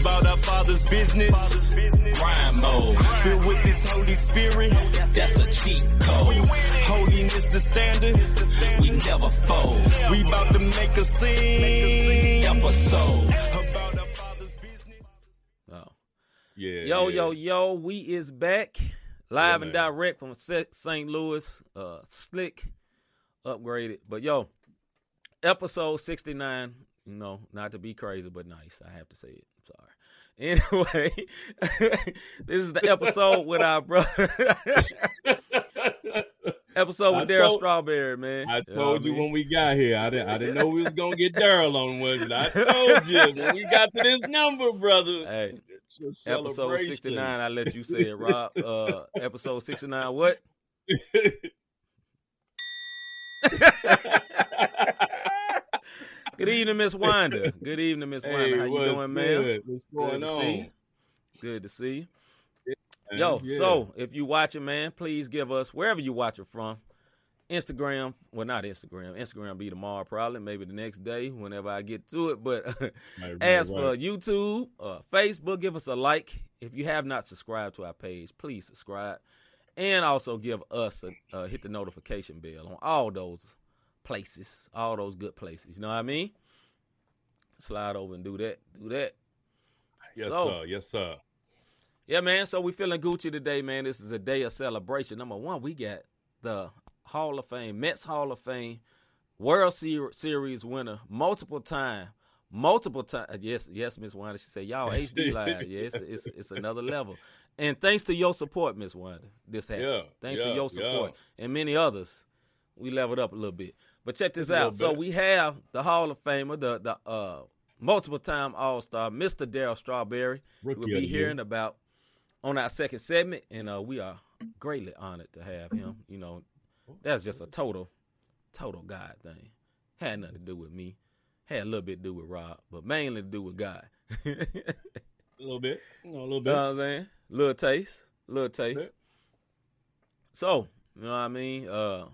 about our Father's business. Grind mode, filled with His Holy Spirit. That's a cheat code. Holiness the standard. We never fold. We about to make a scene. Episode about our Father's business. Oh. Yeah. Yo, yeah. yo, yo, we is back live Yeah, and direct from St. Louis, uh, slick, upgraded. But yo, episode 69, you know, not to be crazy, but nice. I have to say it. I'm sorry. Anyway, this is the episode with our brother. episode with Daryl Strawberry, man. I You know told you mean? when we got here. I didn't. I didn't know we was gonna get Daryl on one. I told you when we got to this number, brother. Hey, episode 69, I let you say it, Rob. Uh, episode 69, what? Good evening, Miss Wanda. Good evening, Miss Wanda. hey, How you doing, man? good? What's going to on? see you. Good to see you. man? Yo, Yeah. so if you watching, man, please give us wherever you watch it from. Instagram, well, not Instagram. Instagram be tomorrow, probably, maybe the next day, whenever I get to it. But right, as right. for YouTube, uh, Facebook, give us a like. If you have not subscribed to our page, please subscribe, and also give us a uh, hit the notification bell on all those places, all those good places. You know what I mean? Slide over and do that. Do that. yes, so- sir. Yes, sir. Yeah, man. So we feeling Gucci today, man. This is a day of celebration. Number one, we got the Hall of Fame, Mets Hall of Fame, World Series winner, multiple time, multiple time. Uh, yes, yes, Miss Wanda. She said, "Y'all HD live. Yeah, it's, it's it's another level." And thanks to your support, Miss Wanda, this happened. Yeah, thanks yeah, to your support and many others, we leveled up a little bit. But check this out. So we have the Hall of Famer, the the uh, multiple time All Star, Mr. Daryl Strawberry. Rookie We'll be hearing about on our second segment, and uh, we are greatly honored to have him. You know, that's just a total, total God thing. Had nothing to do with me. Had a little bit to do with Rob, but mainly to do with God. A little bit. You know, a little bit. what bit. I'm saying? Little taste, little taste. So, you know what I mean? Uh,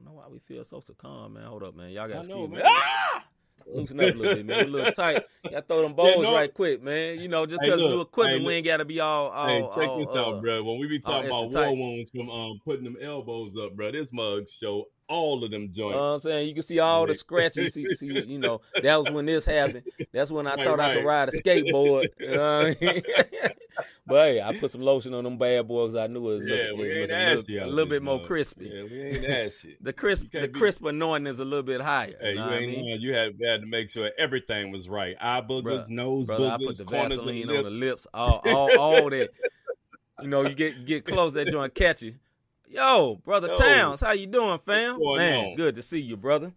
I don't know why we feel so calm, man. Hold up, man. Y'all got to know, excuse me. Ah! Loosen up a little bit, man. We're a little tight. To throw them bowls no. right quick, man. You know, just because look. new equipment, Hey, we ain't got to be all, all Hey, check all, this uh, out, bro. When we be talking about war tight. wounds from um putting them elbows up, bro, this mug show all of them joints. You know I'm saying? You can see all the Right. scratches. See, see, you know, that was when this happened. That's when I Right, thought I could ride a skateboard. You know what I mean? but hey, I put some lotion on them bad boys. I knew it was yeah, looking, we ain't a little, a little bit more crispy. Yeah, we ain't that shit. The crisp, the be- crisp anointing is a little bit higher. Hey, you know you what I mean? You had, had to make sure everything was right. Eye boogers, Bruh, nose Brother, I boogers, put the Vaseline the on the lips. all, all, all that. You know, you get get close, that joint catch you. Yo, brother Yo. Towns, how you doing, fam? Man, on? good to see you, brother.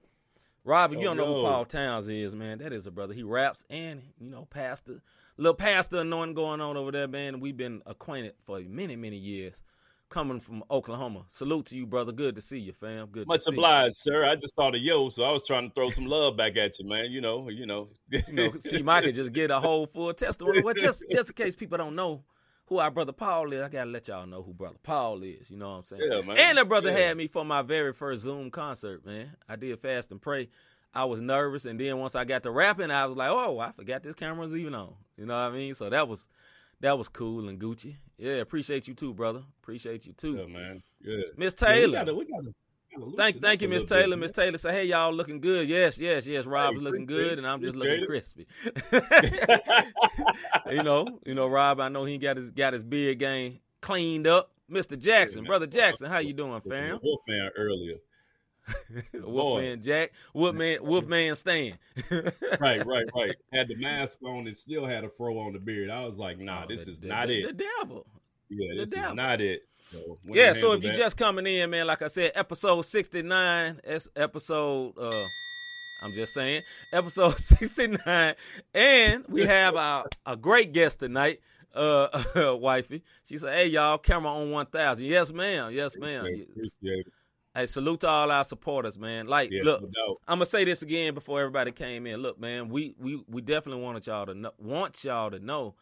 Rob, if you oh, don't know who. Paul Towns is, man, that is a brother. He raps and you know, pastor, little pastor anointing going on over there, man. We've been acquainted for many, many years. Coming from Oklahoma. Salute to you, brother. Good to see you, fam. Good Much to see obliged, sir. I just saw the yo, so I was trying to throw some love back at you, man. You know, you know. you. You know, see, Mike could just get a whole full testimony. Well, just just in case people don't know who our brother Paul is, I gotta let y'all know who brother Paul is. You know what I'm saying? Yeah, man. And the brother Yeah. had me for my very first Zoom concert, man. I did fast and pray. I was nervous, and then once I got to rapping, I was like, "Oh, I forgot this camera's even on." You know what I mean? So that was that was cool and Gucci. Yeah, appreciate you too, brother. Appreciate you too, Yeah, man. Good. Miss Yeah, we Taylor. gotta- we gotta- gotta Thank, thank you, Miss Taylor. Miss Taylor say, "Hey, y'all looking good? Yes, yes, yes. Rob's Hey, looking good, and I'm just looking crispy." you know, you know, Rob. I know he got his got his beard game cleaned up. Mister Jackson, man. brother Jackson, how you doing, fam? Wolfman earlier. Wolfman Jack, Wolfman, Wolfman Stan. Right, right, right. Had the mask on and still had a fro on the beard. I was like, nah, Oh, this the- is the- not the, it. The devil. yeah, the this is devil. not it. So, Yeah, so if you're just coming in, man, like I said, episode 69, that's episode uh I'm just saying, episode 69. And we have our a great guest tonight, uh wifey. She said, Hey y'all, camera on one thousand. Yes, ma'am. Yes, ma'am. Appreciate appreciate. Hey, salute to all our supporters, man. Like, Yeah, look, no. I'm gonna say this again before everybody came in. Look, man, we we we definitely wanted y'all to know, want y'all to know.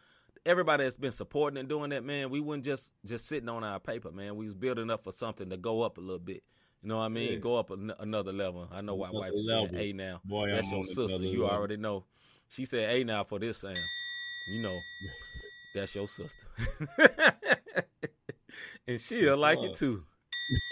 Everybody that's been supporting and doing that, man, we weren't just just sitting on our paper, man. We was building up for something to go up a little bit. You know what I mean? Yeah. Go up an- another level. I know why wife is saying. A now. Boy, That's I'm your sister. You level. already know. She said A now for this sound. you know, that's your sister. and she'll like it too.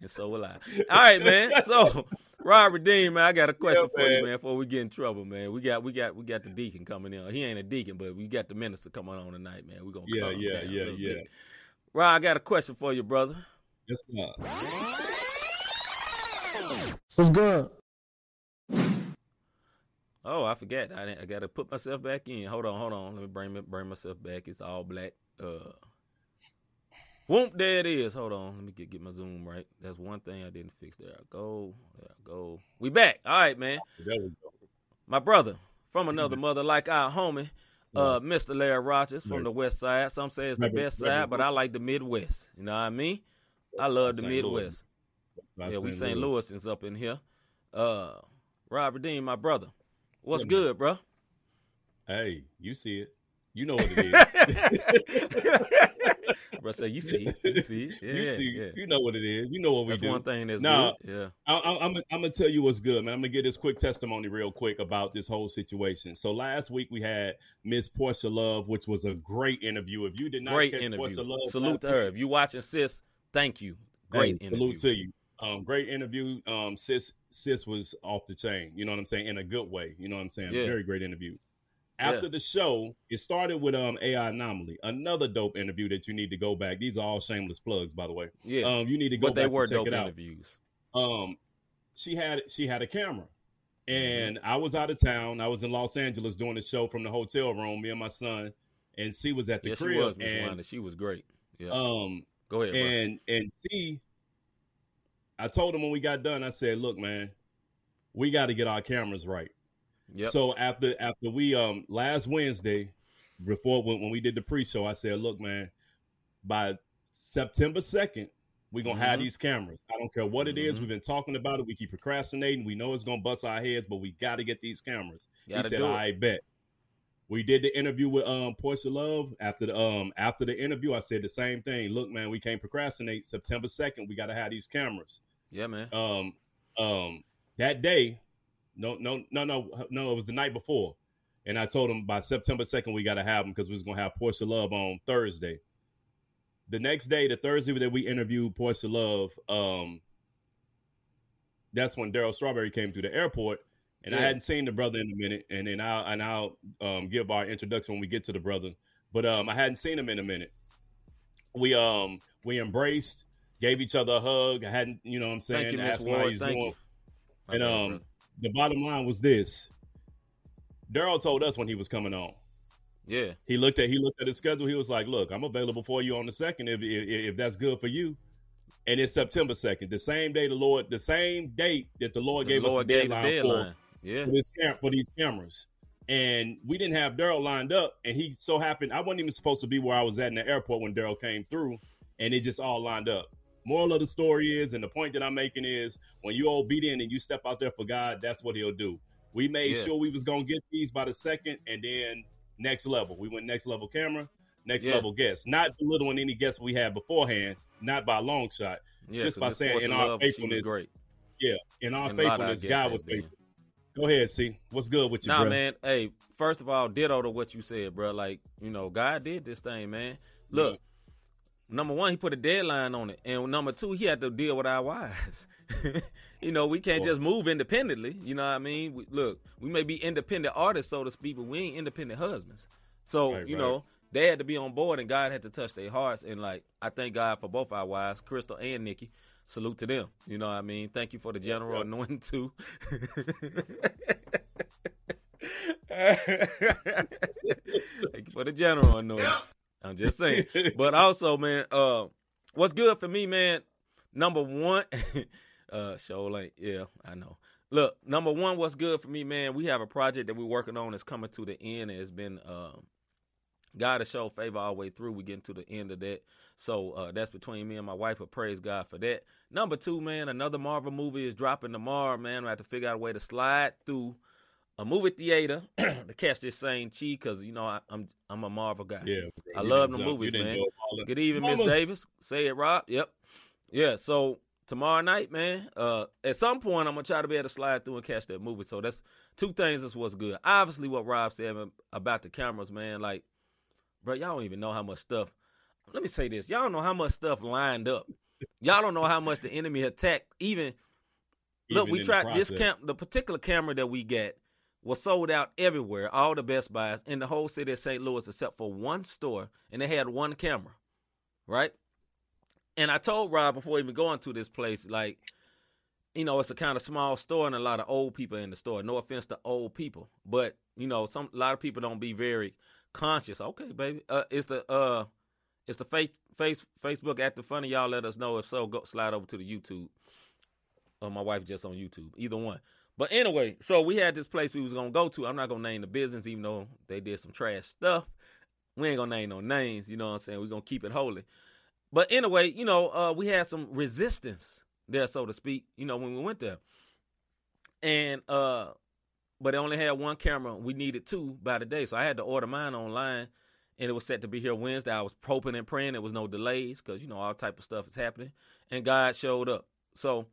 and so will I. All right, man. So Rob Redeem, man, I got a question Yeah, for you, man. man, before we get in trouble, man. We got we got we got the deacon coming in. He ain't a deacon, but we got the minister coming on tonight, man. We're gonna Yeah, calm yeah, down yeah, yeah. bit. Rob, I got a question for you, brother. Yes, sir. What's good? Oh, I forgot. I, I got to put myself back in. Hold on, hold on. Let me bring me, bring myself back. It's all black. Uh, whoop, there it is. Hold on. Let me get get my zoom right. That's one thing I didn't fix. There I go. There I go. We back. All right, man. There we go. My brother from another mother, like our homie, uh, Mr. Larry Rogers from the West Side. Some say it's the best side, but I like the Midwest. You know what I mean? I love the Midwest. Yeah, we St. St. Louis. Louisans up in here. Uh, Rob Redeem, my brother. What's good, bro? Hey, you see it. You know what it is. bro, say you see, you see, yeah, you see, yeah. you know what it is. You know what we That's do. one thing that's Nah. good. Yeah, I, I, I'm, I'm gonna tell you what's good, man. I'm gonna get this quick testimony real quick about this whole situation. So last week we had Miss Portia Love, which was a great interview. If you did not great catch interview. Portia Love, Salute to her. week, If you watching, sis, thank you. Great hey, interview. Salute to you. Um, great interview. Um, sis, sis was off the chain. You know what I'm saying? In a good way. You know what I'm saying? Yeah. Very great interview. Yeah. After the show, it started with um AI Anomaly, another dope interview that you need to go back. These are all shameless plugs, by the way. Yes, Um, you need to go but they back were and check dope out. interviews. um she had she had a camera Mm-hmm. and i was out of town i was in los angeles doing the show from the hotel room me and my son and she was at the Yeah, she crib was Miss and Wanda. She was great. Yeah, um go ahead, bro. and and she i told him when we got done i said look man we got to get our cameras right Yep. so after after we um last wednesday before when, when we did the pre-show i said look man by september 2nd we're gonna have Mhm. these cameras i don't care what it is. Mhm. we've been talking about it we keep procrastinating we know it's gonna bust our heads but we got to get these cameras Gotta he said it. i bet we did the interview with um Portia Love after the um after the interview. I said the same thing. Look, man, we can't procrastinate. September second, we got to have these cameras. Yeah, man. Um, um, that day, no, no, no, no, no. It was the night before, and I told him by September second we got to have him because we was gonna have Portia Love on Thursday. The next day, the Thursday that we interviewed Portia Love, um, that's when Daryl Strawberry came through the airport, and I hadn't seen the brother in a minute, and then I'll and I'll um, give our introduction when we get to the brother, but um, I hadn't seen him in a minute. We um we embraced, gave each other a hug. I hadn't, you know what I'm saying? Thank you, asked him how Ward. he's Thank doing. you. And um, brother. The bottom line was this: Daryl told us when he was coming on. yeah, He looked at he looked at his schedule. He was like, "Look, I'm available for you on the second if if, if that's good for you." And it's September second, the same day the Lord, the same date that the Lord the gave Lord us a gave the deadline, deadline. Yeah, for, for this camp for these cameras. And we didn't have Daryl lined up, and he so happened I wasn't even supposed to be where I was at in the airport when Daryl came through, and it just all lined up. Moral of the story is, and the point that I'm making is, when you're obedient and you step out there for God, that's what He'll do. We made Yeah. sure we was gonna get these by the second, and then next level. We went next level camera, next Yeah. level guests. Not belittling any guests we had beforehand, not by a long shot. yeah. just by saying in our Love, faithfulness, great. Yeah, in our And a lot of our faithfulness, God was faithful. Go ahead, see what's good with you, Nah, man. Hey, first of all, ditto to what you said, bro. Like, you know, God did this thing, man. Look, number one, he put a deadline on it, and number two, he had to deal with our wives. you know, we can't just move independently. You know what I mean? We, look, we may be independent artists, so to speak, but we ain't independent husbands. So, Right, you right. know, they had to be on board, and God had to touch their hearts. And like, I thank God for both our wives, Crystal and Nikki. Salute to them. You know what I mean? Thank you for the general yeah. anointing too. Thank you for the general anointing. I'm just saying. But also, man, uh, what's good for me, man? Number one, uh, show like, yeah, I know. Look, number one, what's good for me, man? We have a project that we're working on that's coming to the end. And it's been um, God has show favor all the way through. We getting to the end of that. So uh, that's between me and my wife. But praise God for that. Number two, man, another Marvel movie is dropping tomorrow, man. I have to figure out a way to slide through a movie theater to catch this Shang-Chi because you know I, I'm I'm a Marvel guy. Yeah, I love the movies, man. drove all the- Good evening, Miss Davis. Say it, Rob. Yep. Yeah. So tomorrow night, man. Uh, at some point, I'm gonna try to be able to slide through and catch that movie. So that's two things. That's what's good. Obviously, what Rob said about the cameras, man. Like, bro, y'all don't even know how much stuff. Let me say this: y'all don't know how much stuff lined up. Y'all don't know how much the enemy attacked. Even, even look, we tried this camp. The particular camera that we got was sold out everywhere, all the Best Buys in the whole city of St. Louis, except for one store, and they had one camera, right? And I told Rob before even going to this place, like, you know, it's a kind of small store and a lot of old people in the store. No offense to old people, but you know, some a lot of people don't be very conscious. Okay, baby, uh, it's the uh, it's the face face Facebook acting funny. Y'all let us know if so. Go slide over to the YouTube. Or my wife just on YouTube. Either one. But anyway, so we had this place we was gonna go to. I'm not gonna name the business, even though they did some trash stuff. We ain't gonna name no names. You know what I'm saying? We're gonna keep it holy. But anyway, you know, uh, we had some resistance there, so to speak, you know, when we went there. And uh but they only had one camera. We needed two by the day. So I had to order mine online and it was set to be here Wednesday. I was hoping and praying there was no delays because you know all type of stuff is happening. And God showed up. So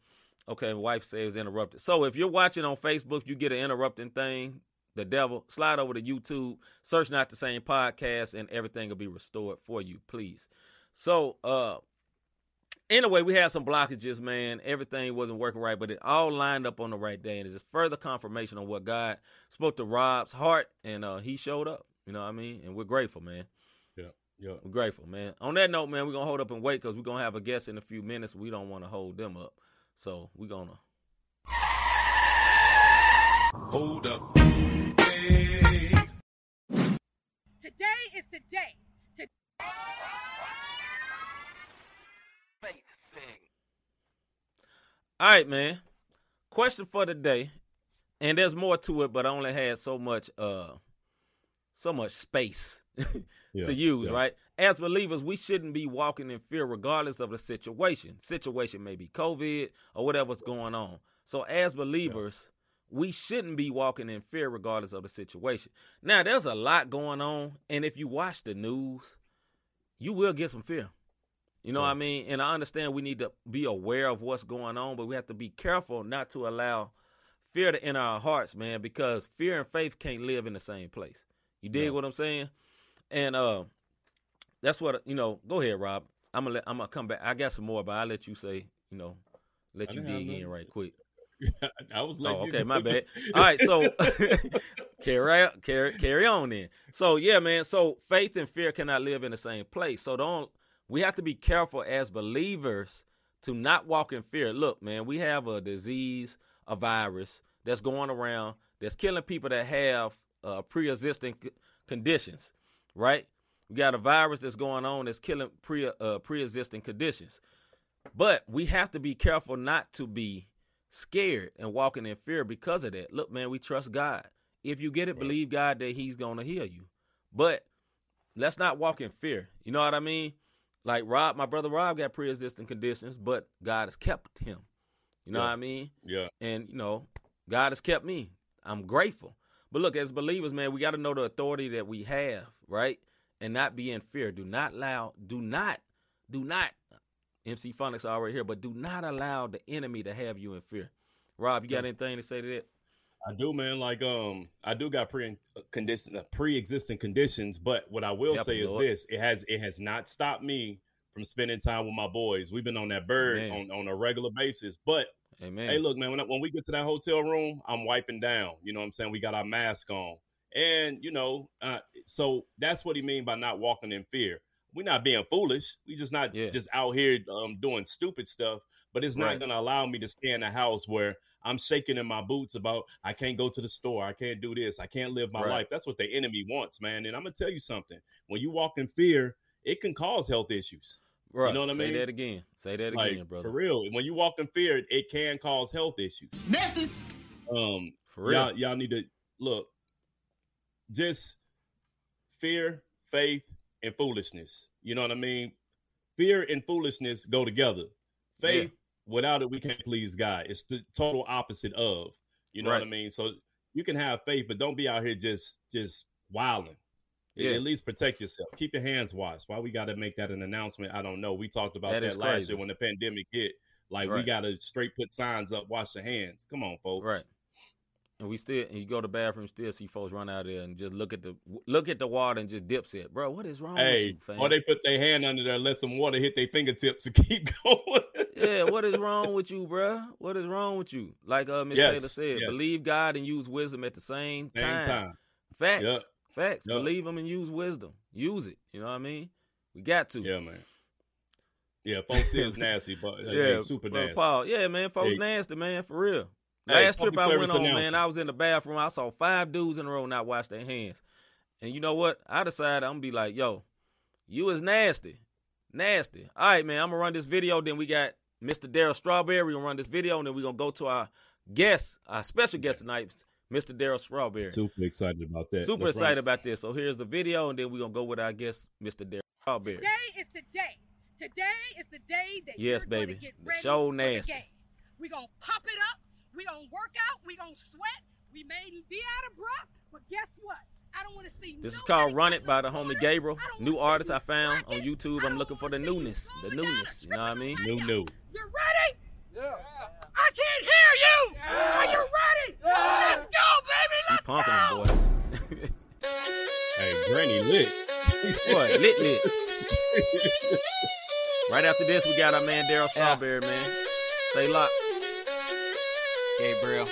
okay, wife says interrupted. So if you're watching on Facebook, you get an interrupting thing. The devil, slide over to YouTube, search not the same podcast, and everything will be restored for you, please. So, uh, anyway, we had some blockages, man. Everything wasn't working right, but it all lined up on the right day, and it's just further confirmation of what God spoke to Rob's heart, and uh, he showed up. You know what I mean? And we're grateful, man. Yeah, yeah. We're grateful, man. On that note, man, we're gonna hold up and wait because we're gonna have a guest in a few minutes. We don't want to hold them up, so we're gonna hold up. Hey. Today is the day. To- All right, man. Question for the day, and there's more to it, but I only had so much, uh, so much space yeah, to use. Yeah. Right? As believers, we shouldn't be walking in fear, regardless of the situation. Situation may be COVID or whatever's going on. So, as believers, yeah. we shouldn't be walking in fear, regardless of the situation. Now, there's a lot going on, and if you watch the news, you will get some fear. You know what I mean? And I understand we need to be aware of what's going on, but we have to be careful not to allow fear to enter our hearts, man, because fear and faith can't live in the same place. You dig what I'm saying? And uh that's what you know, go ahead, Rob. I'm gonna let, I'm gonna come back. I got some more, but I'll let you say, you know, let you dig in right quick. I was like, oh, okay, my bad. All right, so carry carry carry on then. So yeah, man. So faith and fear cannot live in the same place. So don't we have to be careful as believers to not walk in fear. Look, man, we have a disease, a virus that's going around that's killing people that have uh, pre-existing c- conditions, right? We got a virus that's going on that's killing pre uh, pre-existing conditions. But we have to be careful not to be scared and walking in fear because of that. Look, man, we trust God. If you get it, right. believe God that He's going to heal you. But let's not walk in fear. You know what I mean? Like Rob, my brother Rob got pre-existing conditions, but God has kept him. You know yeah. what I mean? Yeah. And you know, God has kept me. I'm grateful. But look, as believers, man, we got to know the authority that we have, right? And not be in fear. Do not allow, do not, do not, MC Phonics already here, but do not allow the enemy to have you in fear. Rob, you got anything to say to that? I do, man. Like, um, I do got pre condition, uh, pre-existing conditions, but what I will say is this: it has it has not stopped me from spending time with my boys. We've been on that bird on, on a regular basis. But Amen. hey, look, man, when when we get to that hotel room, I'm wiping down. You know what I'm saying? We got our mask on, and you know, uh, so that's what he mean by not walking in fear. We're not being foolish. We just not yeah. just out here um, doing stupid stuff. But it's not right. going to allow me to stay in a house where I'm shaking in my boots about I can't go to the store, I can't do this, I can't live my right. life. That's what the enemy wants, man. And I'm gonna tell you something. When you walk in fear, it can cause health issues. Right. You know what I mean? Say that again. Say that like, again, brother. For real. When you walk in fear, it can cause health issues. Message. Um, for real. Y'all, y'all need to look. Just fear, faith, and foolishness. You know what I mean? Fear and foolishness go together. Faith without it, we can't please God. It's the total opposite of. You know right. what I mean? So you can have faith, but don't be out here just just wilding. Yeah. At least protect yourself. Keep your hands washed. Why we got to make that an announcement? I don't know. We talked about that, that last crazy. year when the pandemic hit. Like we gotta straight put signs up, wash your hands. Come on, folks. Right. And we still, and you go to the bathroom, still see folks run out there and just look at the look at the water and just dips it, bro. What is wrong with Hey, you, fam? or they put their hand under there, let some water hit their fingertips to keep going. yeah, what is wrong with you, bro? What is wrong with you? Like uh, Miss Yes, Taylor said, yes. believe God and use wisdom at the same, Same time. time. Facts, Yep. Facts. Yep. Believe them and use wisdom. Use it. You know what I mean? We got to. Yeah, man. Yeah, folks is nasty, but uh, yeah, super nasty. Paul. Yeah, man, folks Hey. nasty, man, for real. Hey, Last trip I went on, man. I was in the bathroom. I saw five dudes in a row not wash their hands. And you know what? I decided I'm gonna be like, yo, you is nasty. Nasty. All right, man, I'm gonna run this video. Then we got Mr. Daryl Strawberry. We're gonna run this video, and then we're gonna go to our guest, our special guest tonight, Mr. Daryl Strawberry. Super excited about that. Super Let's excited run about this. So here's the video, and then we're gonna go with our guest, Mr. Daryl Strawberry. Today is the day. Today is the day that Yes, you're gonna baby. get The ready show for nasty. the game. We're gonna pop it up. We're gonna work out. We're gonna sweat. We may be out of breath, but guess what? I don't want to see. This is called Run It by the homie. Gabriel. New artist I found on. YouTube. I I'm looking for the wanna see you newness. The newness. You know what I mean? New, new. You ready? Yeah. I can't hear you. Are you ready? Let's go, baby. She Let's punking go. him, boy. Hey, Granny lit. boy, lit lit. Right after this, we got our man Daryl Strawberry, man. Stay locked. Gabriel.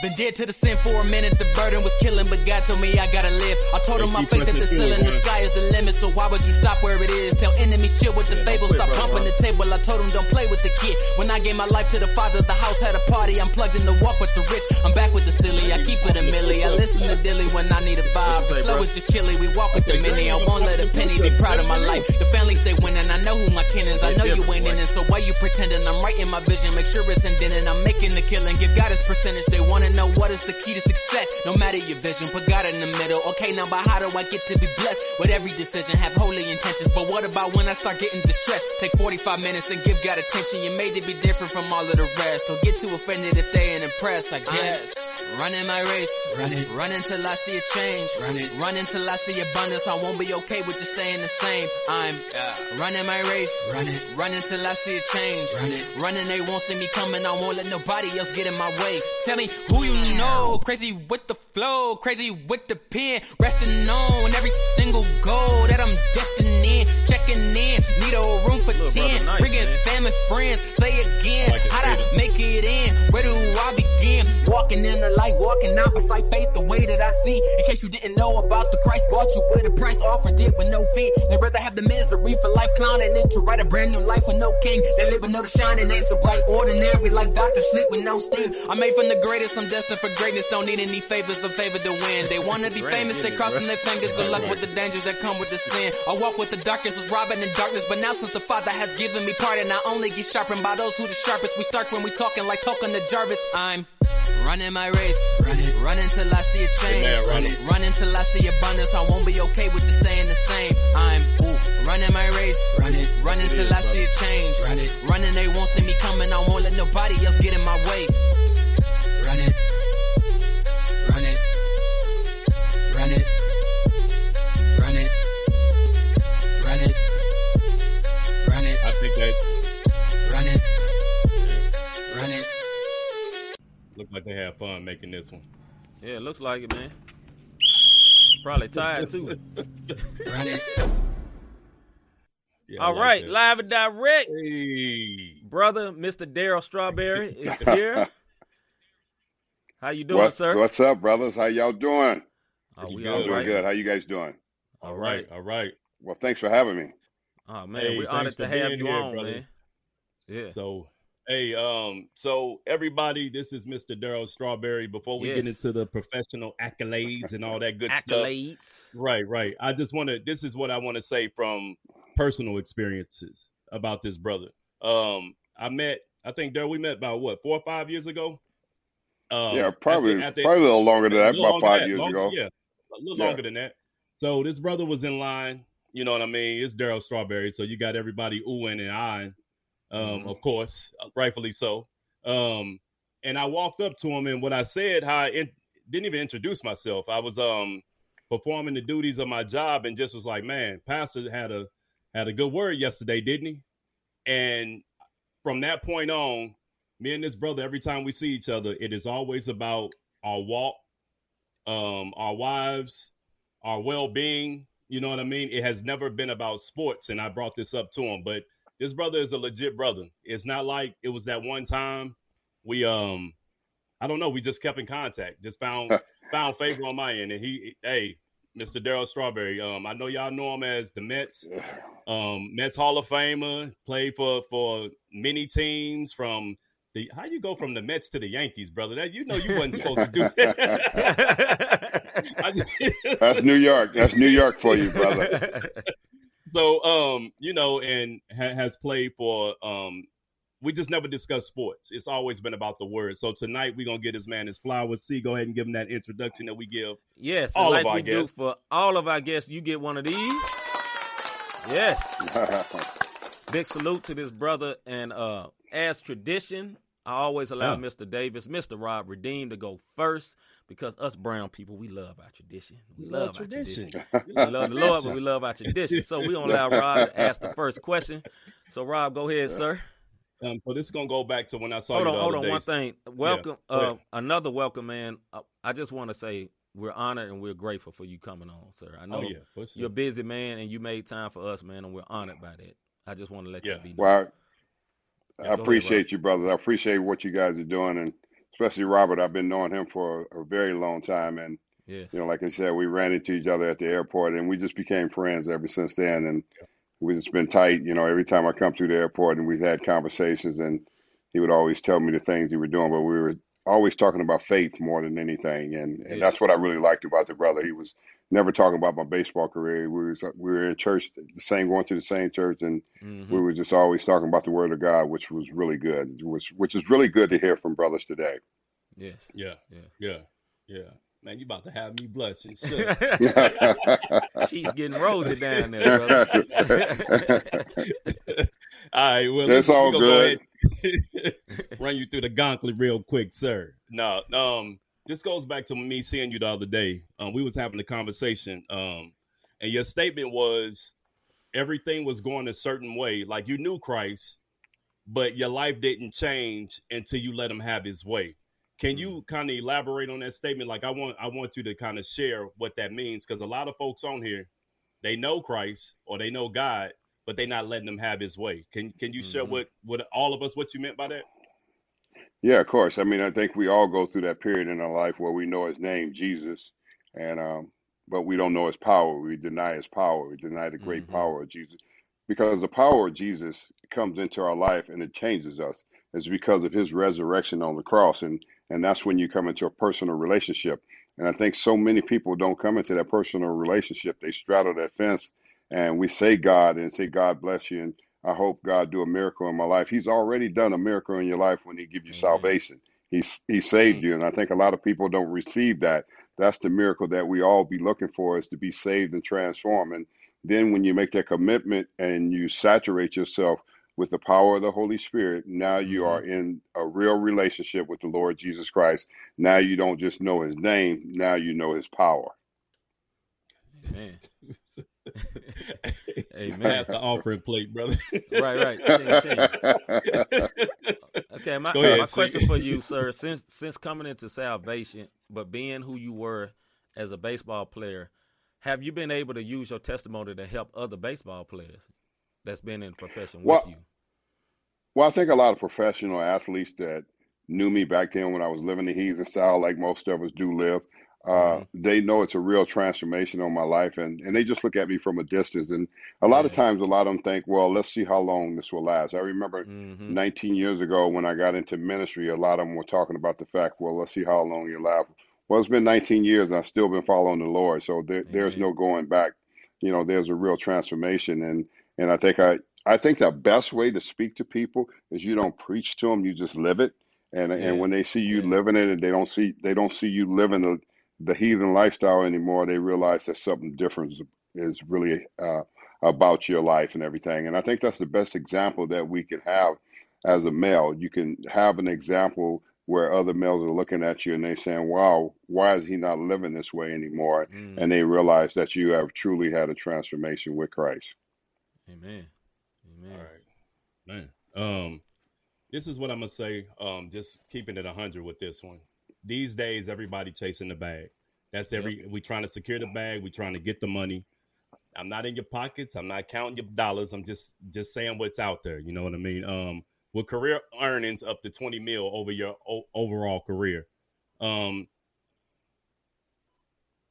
Been dead to the sin for a minute, the burden was killing, but God told me I gotta live. I told him my faith at the ceiling, the sky is the limit, so why would you stop where it is? Tell enemies chill with the fables, stop bro. the table. I told him don't play with the kid. When I gave my life to the father, the house had a party. I'm plugged in to walk with the rich. I'm back with the silly, I keep it a milli. I listen to Dilly when I need a vibe. The flow is just chilly, we walk with the mini. I won't let a penny be proud of my life. The family stay winning, I know who my kin is. I know you ain't in it, so why you pretending? I'm writing my vision, make sure it's indented. I'm making the killing, give God his percentage. They wanna know what is the key to success. No matter your vision, put God in the middle. Okay, now but how do I get to be blessed? With every decision, have holy intentions. But what about when I start getting distressed? Take 45 minutes and give God attention. You're made to be different from all of the rest. Don't get too offended if they ain't impressed, I guess. Running my race, run it, run until I see a change, run it, run until I see abundance. I won't be okay with just staying the same. I'm running my race, run it, run until I see a change, run it, running. They won't see me coming. I won't let nobody else get in my way. Tell me who you know, crazy with the flow, crazy with the pen, resting on every single goal that I'm destined in. Checking in, need a room for Little brother ten, nice, bringing man. family friends. Say again, like how'd I make Walking in the light, walking out beside face the way that I see. In case you didn't know about the Christ, bought you with a price, offered it with no fee. They'd rather have the misery for life, clowning it to write a brand new life with no king. They live with no shining, ain't so bright, ordinary like Dr. Sleep with no steam. I'm made from the greatest, I'm destined for greatness. Don't need any favors or favor to win. They wanna be famous, they crossing their fingers. Good luck with the dangers that come with the sin. I walk with the darkness, was robbing in darkness, but now since the Father has given me pardon, I only get sharpened by those who the sharpest. We start when we talking like talking to Jarvis. I'm running my race, running run until I see a change, man, run it. I see abundance. I won't be okay with just staying the same. I'm ooh, running my race, running run until I see a change, running. They won't see me coming. I won't let nobody else get in my way. Looked like they had fun making this one. Yeah, it looks like it, man. Probably tired too. Run it. Yeah, All like right, that. live and direct. Hey, Brother, Mr. Daryl Strawberry is here. How you doing, What- sir? What's up, brothers? How y'all doing? Oh, Pretty we good. all Doing right. good. How you guys doing? All right. all right. Well, thanks for having me. Oh man, Hey, we're honored to have you here, on, brother. man. Yeah. So, hey, um, so everybody, this is Mr. Daryl Strawberry. Before we get into the professional accolades and all that good stuff, right, right. I just want to. This is what I want to say from personal experiences about this brother. Um, I met. I think Daryl, we met about what four or five years ago. Um, yeah, probably after- after- probably a little longer than that, about five that, years longer- ago. Yeah, a little Yeah. longer than that. So this brother was in line. You know what I mean? It's Daryl Strawberry. So you got everybody oohing and eyeing, um, Mhm. of course, rightfully so. Um, and I walked up to him, and what I said, how I in, didn't even introduce myself. I was um performing the duties of my job, and just was like, "Man, Pastor had a had a good word yesterday, didn't he?" And from that point on, me and this brother, every time we see each other, it is always about our walk, um, our wives, our well being. You know what I mean? It has never been about sports. And I brought this up to him, but this brother is a legit brother. It's not like it was that one time we um I don't know, we just kept in contact, just found found favor on my end. And he hey, Mr. Daryl Strawberry, um, I know y'all know him as the Mets, um, Mets Hall of Famer, played for for many teams from the how you go from the Mets to the Yankees, brother? That you know you wasn't supposed to do that. That's New York. That's New York for you, brother. so um, you know, and ha- has played for um we just never discuss sports. It's always been about the word. So tonight we're gonna get this man his flowers. See, go ahead and give him that introduction that we give. Yes, all like of our guests. for all of our guests. You get one of these. Yes. Big salute to this brother. And uh as tradition, I always allow Yeah. Mr. Davis, Mr. Rob Redeem to go first because us brown people, we love our tradition. We love, our tradition. We love the Lord, but we love our tradition. So we gonna allow Rob to ask the first question. So Rob, go ahead, sir. Um, so this is gonna go back to when I saw Hold you on, the hold other on. day. One thing. Welcome. Go Uh, another welcome, man. Uh, I just want to say we're honored and we're grateful for you coming on, sir. I know Oh yeah, sure. you're a busy man and you made time for us, man, and we're honored by that. I just want to let Yeah. that be known. well, Yeah, I appreciate you, brothers. I appreciate what you guys are doing, and especially Robert. I've been knowing him for a very long time, and Yes. you know, like I said, we ran into each other at the airport, and we just became friends ever since then. And we just been tight. You know, every time I come through the airport, and we've had conversations, and he would always tell me the things he were doing, but we were always talking about faith more than anything, and, and that's what I really liked about the brother. He was never talking about my baseball career. We was we were in church, the same going to the same church, and Mhm. we were just always talking about the Word of God, which was really good. Which which is really good to hear from brothers today. Yes. yeah, Yes. yeah, yeah. Man, you about to have me blushing. Shit. She's getting rosy down there, brother. all right, well, That's let's, all good. Go ahead run you through the gauntlet real quick, sir. No, um, this goes back to me seeing you the other day. Um, we was having a conversation, um, and your statement was everything was going a certain way, like you knew Christ, but your life didn't change until you let him have his way. Can you kind of elaborate on that statement? Like I want I want you to kind of share what that means because a lot of folks on here, they know Christ or they know God, but they not letting him have his way. Can can you share Mhm. what what all of us what you meant by that? Yeah, of course. I mean, I think we all go through that period in our life where we know his name, Jesus, and um, but we don't know his power. We deny his power. We deny the great Mhm. power of Jesus, because the power of Jesus comes into our life and it changes us. It's because of his resurrection on the cross, and and that's when you come into a personal relationship. And I think so many people don't come into that personal relationship. They straddle that fence, and we say God and say God bless you, and I hope God do a miracle in my life. He's already done a miracle in your life when He give you Amen. salvation. He's He saved you, and I think a lot of people don't receive that. That's the miracle that we all be looking for is to be saved and transformed. And then when you make that commitment and you saturate yourself with the power of the Holy Spirit, now you Mhm. are in a real relationship with the Lord Jesus Christ. Now you don't just know His name. Now you know His power. Amen. Amen. Pass the offering plate, brother. Right, right. Ching, ching. Okay, my uh, ahead, my question for you, sir, since since coming into salvation, but being who you were as a baseball player, have you been able to use your testimony to help other baseball players that's been in the profession Well, with you? Well, I think a lot of professional athletes that knew me back then when I was living the heathen style, like most of us do live, uh, Mhm. they know it's a real transformation on my life, and, and they just look at me from a distance. And a lot of times, a lot of them think, well, let's see how long this will last. I remember hmm 19 years ago when I got into ministry, a lot of them were talking about the fact, well, let's see how long you last. Well, it's been 19 years, and I've still been following the Lord, so there, there's no going back. You know, there's a real transformation, and and I think I I think the best way to speak to people is you don't preach to them, you just live it. And Yeah. and when they see you living it, and they don't see they don't see you living the the heathen lifestyle anymore, they realize that something different is, is really uh, about your life and everything. And I think that's the best example that we can have as a male. You can have an example where other males are looking at you and they saying, "Wow, why is he not living this way anymore?" Mm. And they realize that you have truly had a transformation with Christ. Amen. Amen. All right. Man, um, this is what I'm gonna say. Um, just keeping it hundred with this one. These days, everybody chasing the bag. That's every. Yep. We trying to secure the bag. We trying to get the money. I'm not in your pockets. I'm not counting your dollars. I'm just just saying what's out there. You know what I mean? Um, with career earnings up to 20 mil over your o- overall career. Um,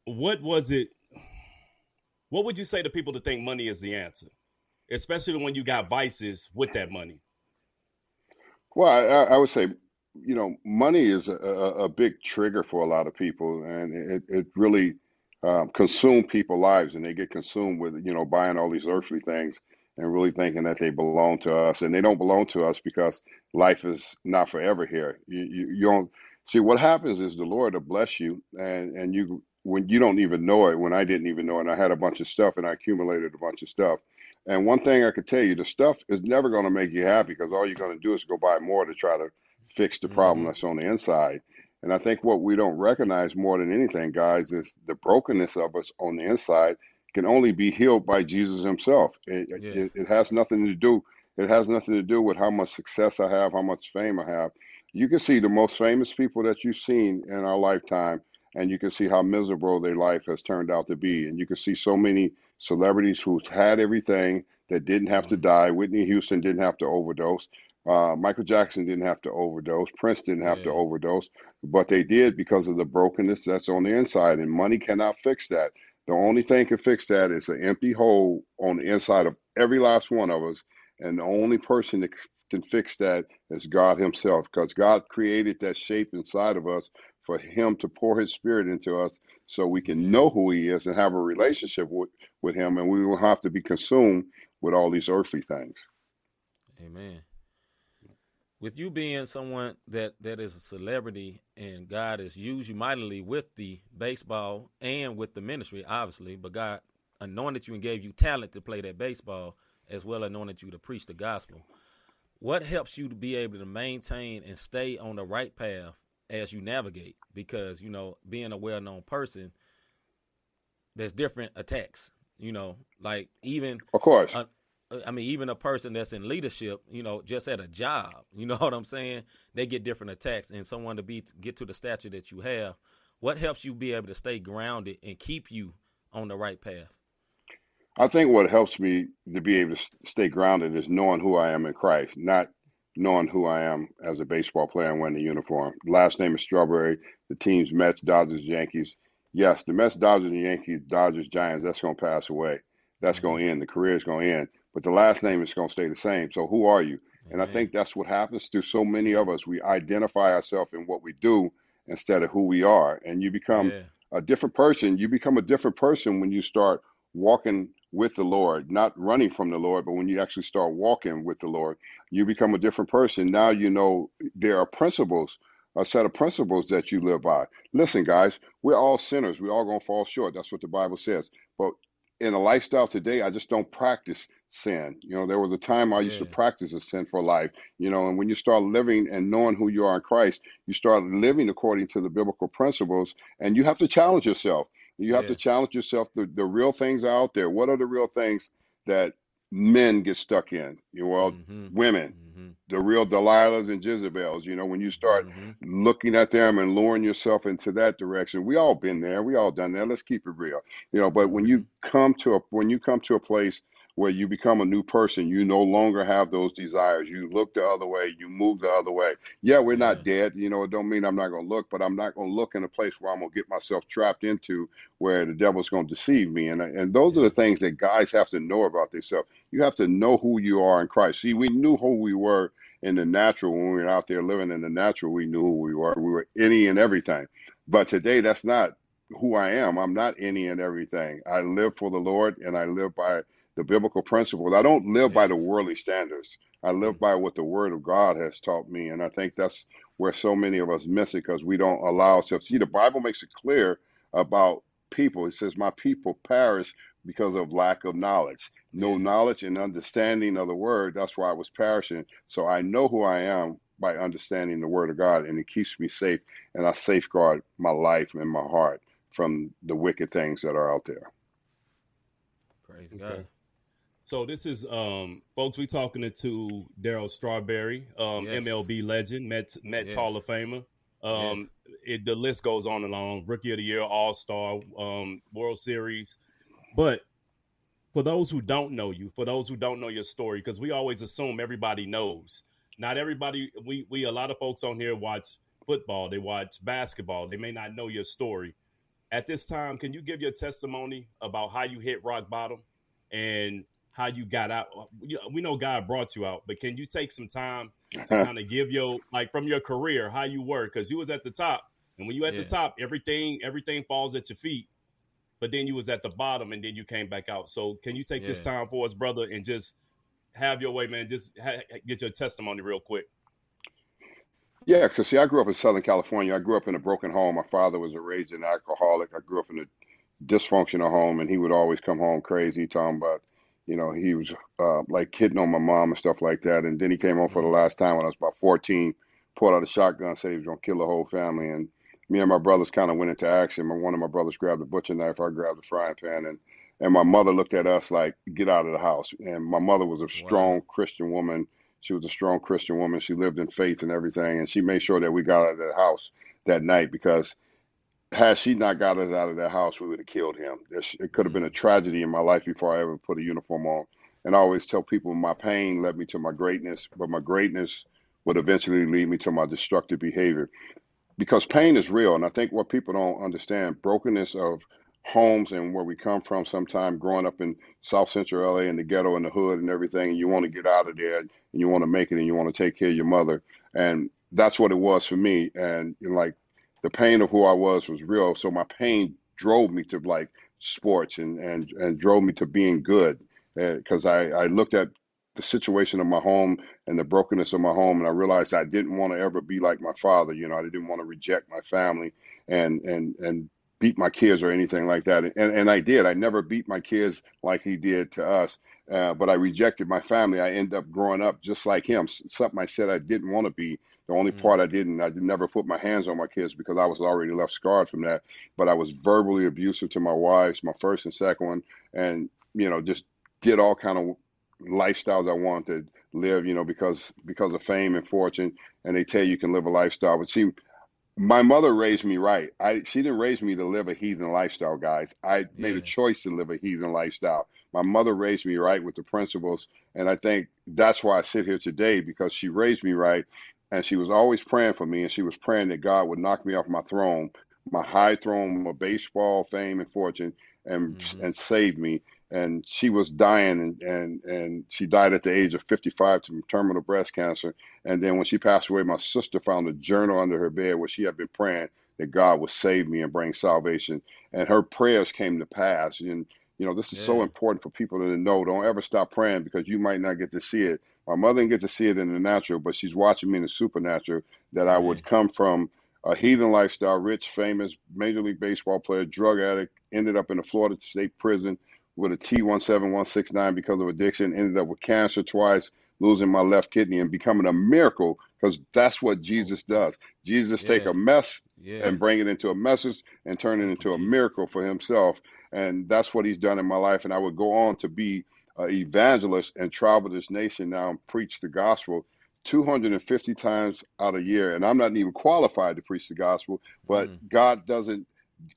what was it? What would you say to people to think money is the answer, especially when you got vices with that money? Well, I, I would say, you know, money is a, a, big trigger for a lot of people, and it, it really um, consume people's lives, and they get consumed with, you know, buying all these earthly things and really thinking that they belong to us, and they don't belong to us because life is not forever here. You, you, you don't see what happens is the Lord will bless you, and and you when you don't even know it. When I didn't even know it, and I had a bunch of stuff, and I accumulated a bunch of stuff. And one thing I could tell you, the stuff is never going to make you happy because all you're going to do is go buy more to try to fix the problem mm-hmm. that's on the inside. And I think what we don't recognize more than anything, guys, is the brokenness of us on the inside can only be healed by Jesus Himself. It, yes. it, it, has nothing to do. It has nothing to do with how much success I have, how much fame I have. You can see the most famous people that you've seen in our lifetime, and you can see how miserable their life has turned out to be. And you can see so many celebrities who's had everything that didn't have to mm-hmm. die. Whitney Houston didn't have to overdose. Uh, Michael Jackson didn't have to overdose. Prince didn't have yeah. to overdose, but they did because of the brokenness that's on the inside, and money cannot fix that. The only thing can fix that is an empty hole on the inside of every last one of us. And the only person that can fix that is God Himself, because God created that shape inside of us for Him to pour His Spirit into us so we can know who He is and have a relationship with, with Him. And we will have to be consumed with all these earthly things. Amen with you being someone that that is a celebrity and God has used you mightily with the baseball and with the ministry, obviously, but God anointed you and gave you talent to play that baseball as well as anointed you to preach the gospel. What helps you to be able to maintain and stay on the right path as you navigate? Because, you know, being a well known person, there's different attacks. You know, like even of course, I mean, even a person that's in leadership, you know, just at a job, you know what I'm saying? They get different attacks, and someone to be get to the stature that you have. What helps you be able to stay grounded and keep you on the right path? I think what helps me to be able to stay grounded is knowing who I am in Christ, not knowing who I am as a baseball player and wearing the uniform. Last name is Strawberry. The team's Mets, Dodgers, Yankees. Yes, the Mets, Dodgers, and Yankees, Dodgers, Giants. That's going to pass away. That's mm-hmm. going to end. The career is going to end but the last name is going to stay the same. So who are you? And I think that's what happens to so many of us. We identify ourselves in what we do instead of who we are. And you become yeah. a different person. You become a different person when you start walking with the Lord, not running from the Lord, but when you actually start walking with the Lord, you become a different person. Now you know there are principles, a set of principles that you live by. Listen, guys, we're all sinners. We're all going to fall short. That's what the Bible says. But in a lifestyle today, I just don't practice sin. You know, there was a time I used to practice a sinful life, you know, and when you start living and knowing who you are in Christ, you start living according to the biblical principles and you have to challenge yourself. You have yeah. to challenge yourself. The, the real things out there. What are the real things that men get stuck in? You know, well, mm-hmm. women, mm-hmm. the real Delilahs and Jezebels. You know, when you start mm-hmm. looking at them and luring yourself into that direction, we all been there. We all done that. Let's keep it real. You know, but when you mm-hmm. come to a when you come to a place where you become a new person. You no longer have those desires. You look the other way. You move the other way. Yeah, we're not dead. You know, it don't mean I'm not going to look, but I'm not going to look in a place where I'm going to get myself trapped into where the devil's going to deceive me. And and those are the things that guys have to know about themselves. You have to know who you are in Christ. See, we knew who we were in the natural when we were out there living in the natural. We knew who we were. We were any and everything. But today, that's not who I am. I'm not any and everything. I live for the Lord and I live by the biblical principles. I don't live by the worldly standards. I live mm. by what the Word of God has taught me, and I think that's where so many of us miss it because we don't allow ourselves. See, the Bible makes it clear about people. It says, "My people perish because of lack of knowledge." No knowledge and understanding of the Word. That's why I was perishing. So I know who I am by understanding the Word of God, and it keeps me safe, and I safeguard my life and my heart from the wicked things that are out there. Praise okay. God. So this is um folks we talking to Daryl Strawberry, um Yes. MLB legend, Mets Mets Yes. Hall of Famer. Um it the list goes on and on. Rookie of the year, all star, um, World Series. But for those who don't know you, for those who don't know your story, because we always assume everybody knows. Not everybody we we a lot of folks on here watch football, they watch basketball, they may not know your story. At this time, can you give your testimony about how you hit rock bottom and how you got out? We know God brought you out, but can you take some time to kind of give your like from your career how you were because you was at the top, and when you at Yeah. the top, everything everything falls at your feet. But then you was at the bottom, and then you came back out. So can you take this time for us, brother, and just have your way, man? Just ha- get your testimony real quick. Yeah, because see, I grew up in Southern California. I grew up in a broken home. My father was a raging alcoholic. I grew up in a dysfunctional home, and he would always come home crazy, talking about, you know, he was uh, like hitting on my mom and stuff like that. And then he came home for the last time when I was about 14, pulled out a shotgun, said he was going to kill the whole family. And me and my brothers kind of went into action. My one of my brothers grabbed a butcher knife, I grabbed a frying pan, and and my mother looked at us like, "Get out of the house." And my mother was a strong Christian woman. She was a strong Christian woman. She lived in faith and everything, and she made sure that we got out of the house that night because had she not got us out of that house, we would have killed him. It could have been a tragedy in my life before I ever put a uniform on. And I always tell people my pain led me to my greatness, but my greatness would eventually lead me to my destructive behavior. Because pain is real. And I think what people don't understand, brokenness of homes and where we come from sometime growing up in South Central LA in the ghetto and the hood and everything, and you want to get out of there and you want to make it and you want to take care of your mother. And that's what it was for me. And, know, like the pain of who I was was real. So my pain drove me to like sports and and and drove me to being good because I I looked at the situation of my home and the brokenness of my home and I realized I didn't want to ever be like my father. You know, I didn't want to reject my family and and and beat my kids or anything like that. And and I did. I never beat my kids like he did to us. Uh, but I rejected my family. I ended up growing up just like him. Something I said I didn't want to be. The only mm-hmm. part I didn't, I never put my hands on my kids because I was already left scarred from that. But I was verbally abusive to my wives, my first and second one, and you know, just did all kind of lifestyles I wanted to live, you know, because because of fame and fortune. And they tell you you can live a lifestyle. But see, my mother raised me right. I she didn't raise me to live a heathen lifestyle, guys. I made a choice to live a heathen lifestyle. My mother raised me right with the principles, and I think that's why I sit here today because she raised me right, and she was always praying for me, and she was praying that God would knock me off my throne, my high throne of baseball fame and fortune, and Mhm. and save me. And she was dying, and and and she died at the age of 55 from terminal breast cancer. And then when she passed away, my sister found a journal under her bed where she had been praying that God would save me and bring salvation. And her prayers came to pass. And, you know, this is so important for people to know. Don't ever stop praying because you might not get to see it. My mother didn't get to see it in the natural, but she's watching me in the supernatural that I would come from a heathen lifestyle, rich, famous, Major League Baseball player, drug addict, ended up in a Florida state prison with a T17169 because of addiction, ended up with cancer twice, losing my left kidney and becoming a miracle because that's what Jesus does. Jesus take a mess Yeah. and bring it into a message and turn it into a miracle for himself. And that's what he's done in my life. And I would go on to be an evangelist and travel this nation now and preach the gospel 250 times out a year. And I'm not even qualified to preach the gospel, but Mm. God doesn't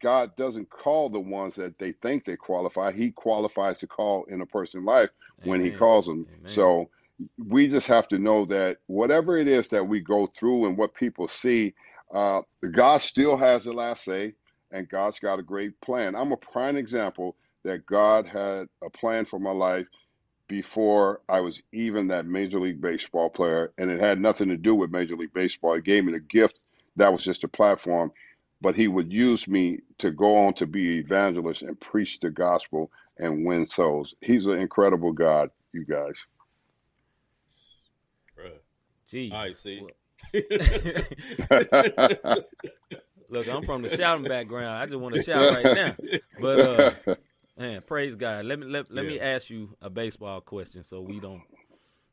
God doesn't call the ones that they think they qualify. He qualifies to call in a person's life when he calls them. Amen. So we just have to know that whatever it is that we go through and what people see, uh, God still has the last say, and God's got a great plan. I'm a prime example that God had a plan for my life before I was even that Major League Baseball player, and it had nothing to do with Major League Baseball. He gave me the gift that was just a platform, but He would use me to go on to be an evangelist and preach the gospel and win souls. He's an incredible God, you guys. Bruh. Jesus. All right, see. Look, I'm from the shouting background. I just want to shout right now. But uh man, praise God. Let me let, let me ask you a baseball question so we don't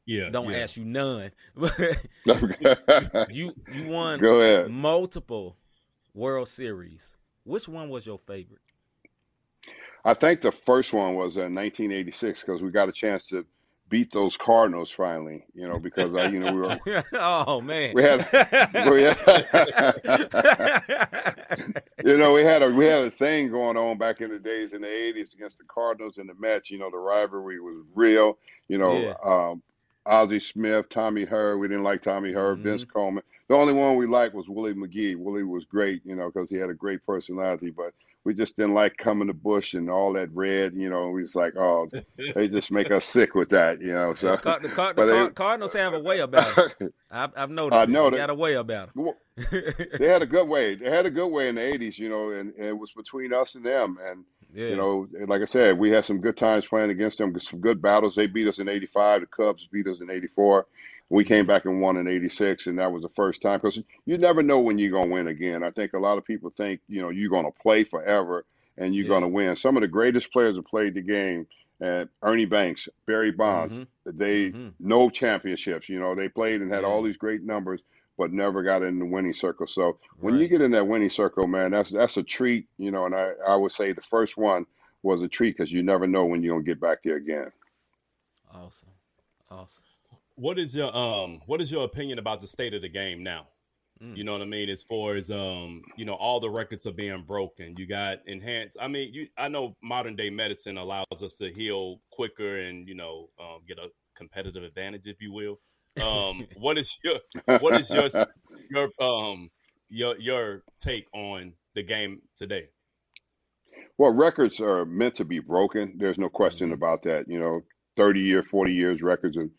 yeah, don't yeah. ask you none. you you won Go ahead. multiple World Series. Which one was your favorite? I think the first one was in 1986 because we got a chance to beat those Cardinals finally. You know, because uh, you know we were. oh man. We had. We had you know, we had a we had a thing going on back in the days in the 80s against the Cardinals in the match. You know, the rivalry was real. You know, Yeah. um, Ozzie Smith, Tommy Herr. We didn't like Tommy Herr. Mhm. Vince Coleman. The only one we liked was Willie McGee. Willie was great, you know, because he had a great personality. But we just didn't like coming to Busch and all that red. You know, we was like, oh, they just make us sick with that. You know, so. The, Car- the, Car- the but they- Cardinals have a way about it. I've, I've noticed. I know They got a way about it. they had a good way. They had a good way in the '80s, you know, and, and it was between us and them. And yeah. you know, like I said, we had some good times playing against them. Some good battles. They beat us in '85. The Cubs beat us in '84. We came back and won in '86, and that was the first time because you never know when you're gonna win again. I think a lot of people think you know you're gonna play forever and you're Yeah. gonna win. Some of the greatest players that played the game. Uh, Ernie Banks, Barry Bonds, Mhm. they Mhm. no championships. You know, they played and had Yeah. all these great numbers, but never got in the winning circle. So when you get in that winning circle, man, that's that's a treat, you know. And I, I would say the first one was a treat because you never know when you're gonna get back there again. Awesome. Awesome. What is your um what is your opinion about the state of the game now? Mm. You know what I mean? As far as um, you know, all the records are being broken. You got enhanced. I mean, you I know modern day medicine allows us to heal quicker and you know um, get a competitive advantage, if you will. Um, what is your what is your your um your your take on the game today? Well, records are meant to be broken. There's no question Mhm. about that. You know, 30 year, 40 years records, and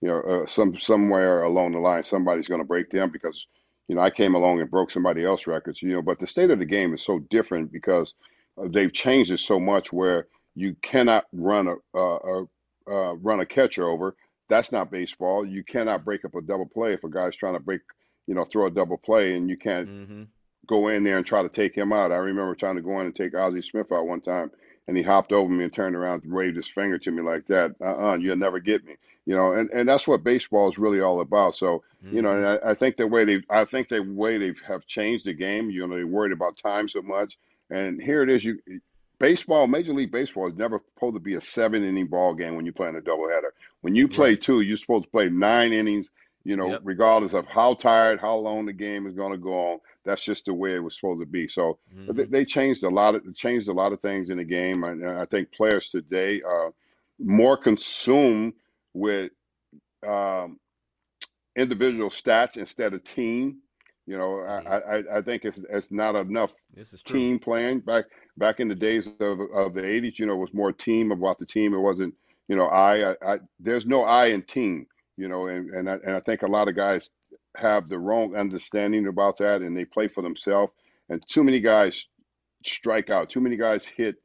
you know, uh, some somewhere along the line, somebody's going to break them because you know I came along and broke somebody else's records. You know, but the state of the game is so different because uh, they've changed it so much where you cannot run a, a, a uh, run a catcher over. That's not baseball. You cannot break up a double play if a guy's trying to break, you know, throw a double play, and you can't Mm-hmm. go in there and try to take him out. I remember trying to go in and take Ozzie Smith out one time, and he hopped over me and turned around and waved his finger to me like that. Uh-uh, you'll never get me. You know, and, and that's what baseball is really all about. So, you know, and mm-hmm. I, I think the way they, I think the way they have changed the game. You know, they're worried about time so much, and here it is. You, baseball, Major League Baseball is never supposed to be a seven inning ball game when you're playing a doubleheader. When you play Right. two, you're supposed to play nine innings. You know, Yep. regardless of how tired, how long the game is going to go on. That's just the way it was supposed to be. So, but they, mm-hmm. they changed a lot of changed a lot of things in the game, and I think players today are more consumed with um, individual stats instead of team. You know, mm-hmm. I, I, I think it's it's not enough This is true. team playing back back in the days of of the '80s. You know, it was more team about the team. It wasn't you know I I, I there's no I in team. You know, and and I, and I think a lot of guys have the wrong understanding about that, and they play for themselves. And too many guys strike out. Too many guys hit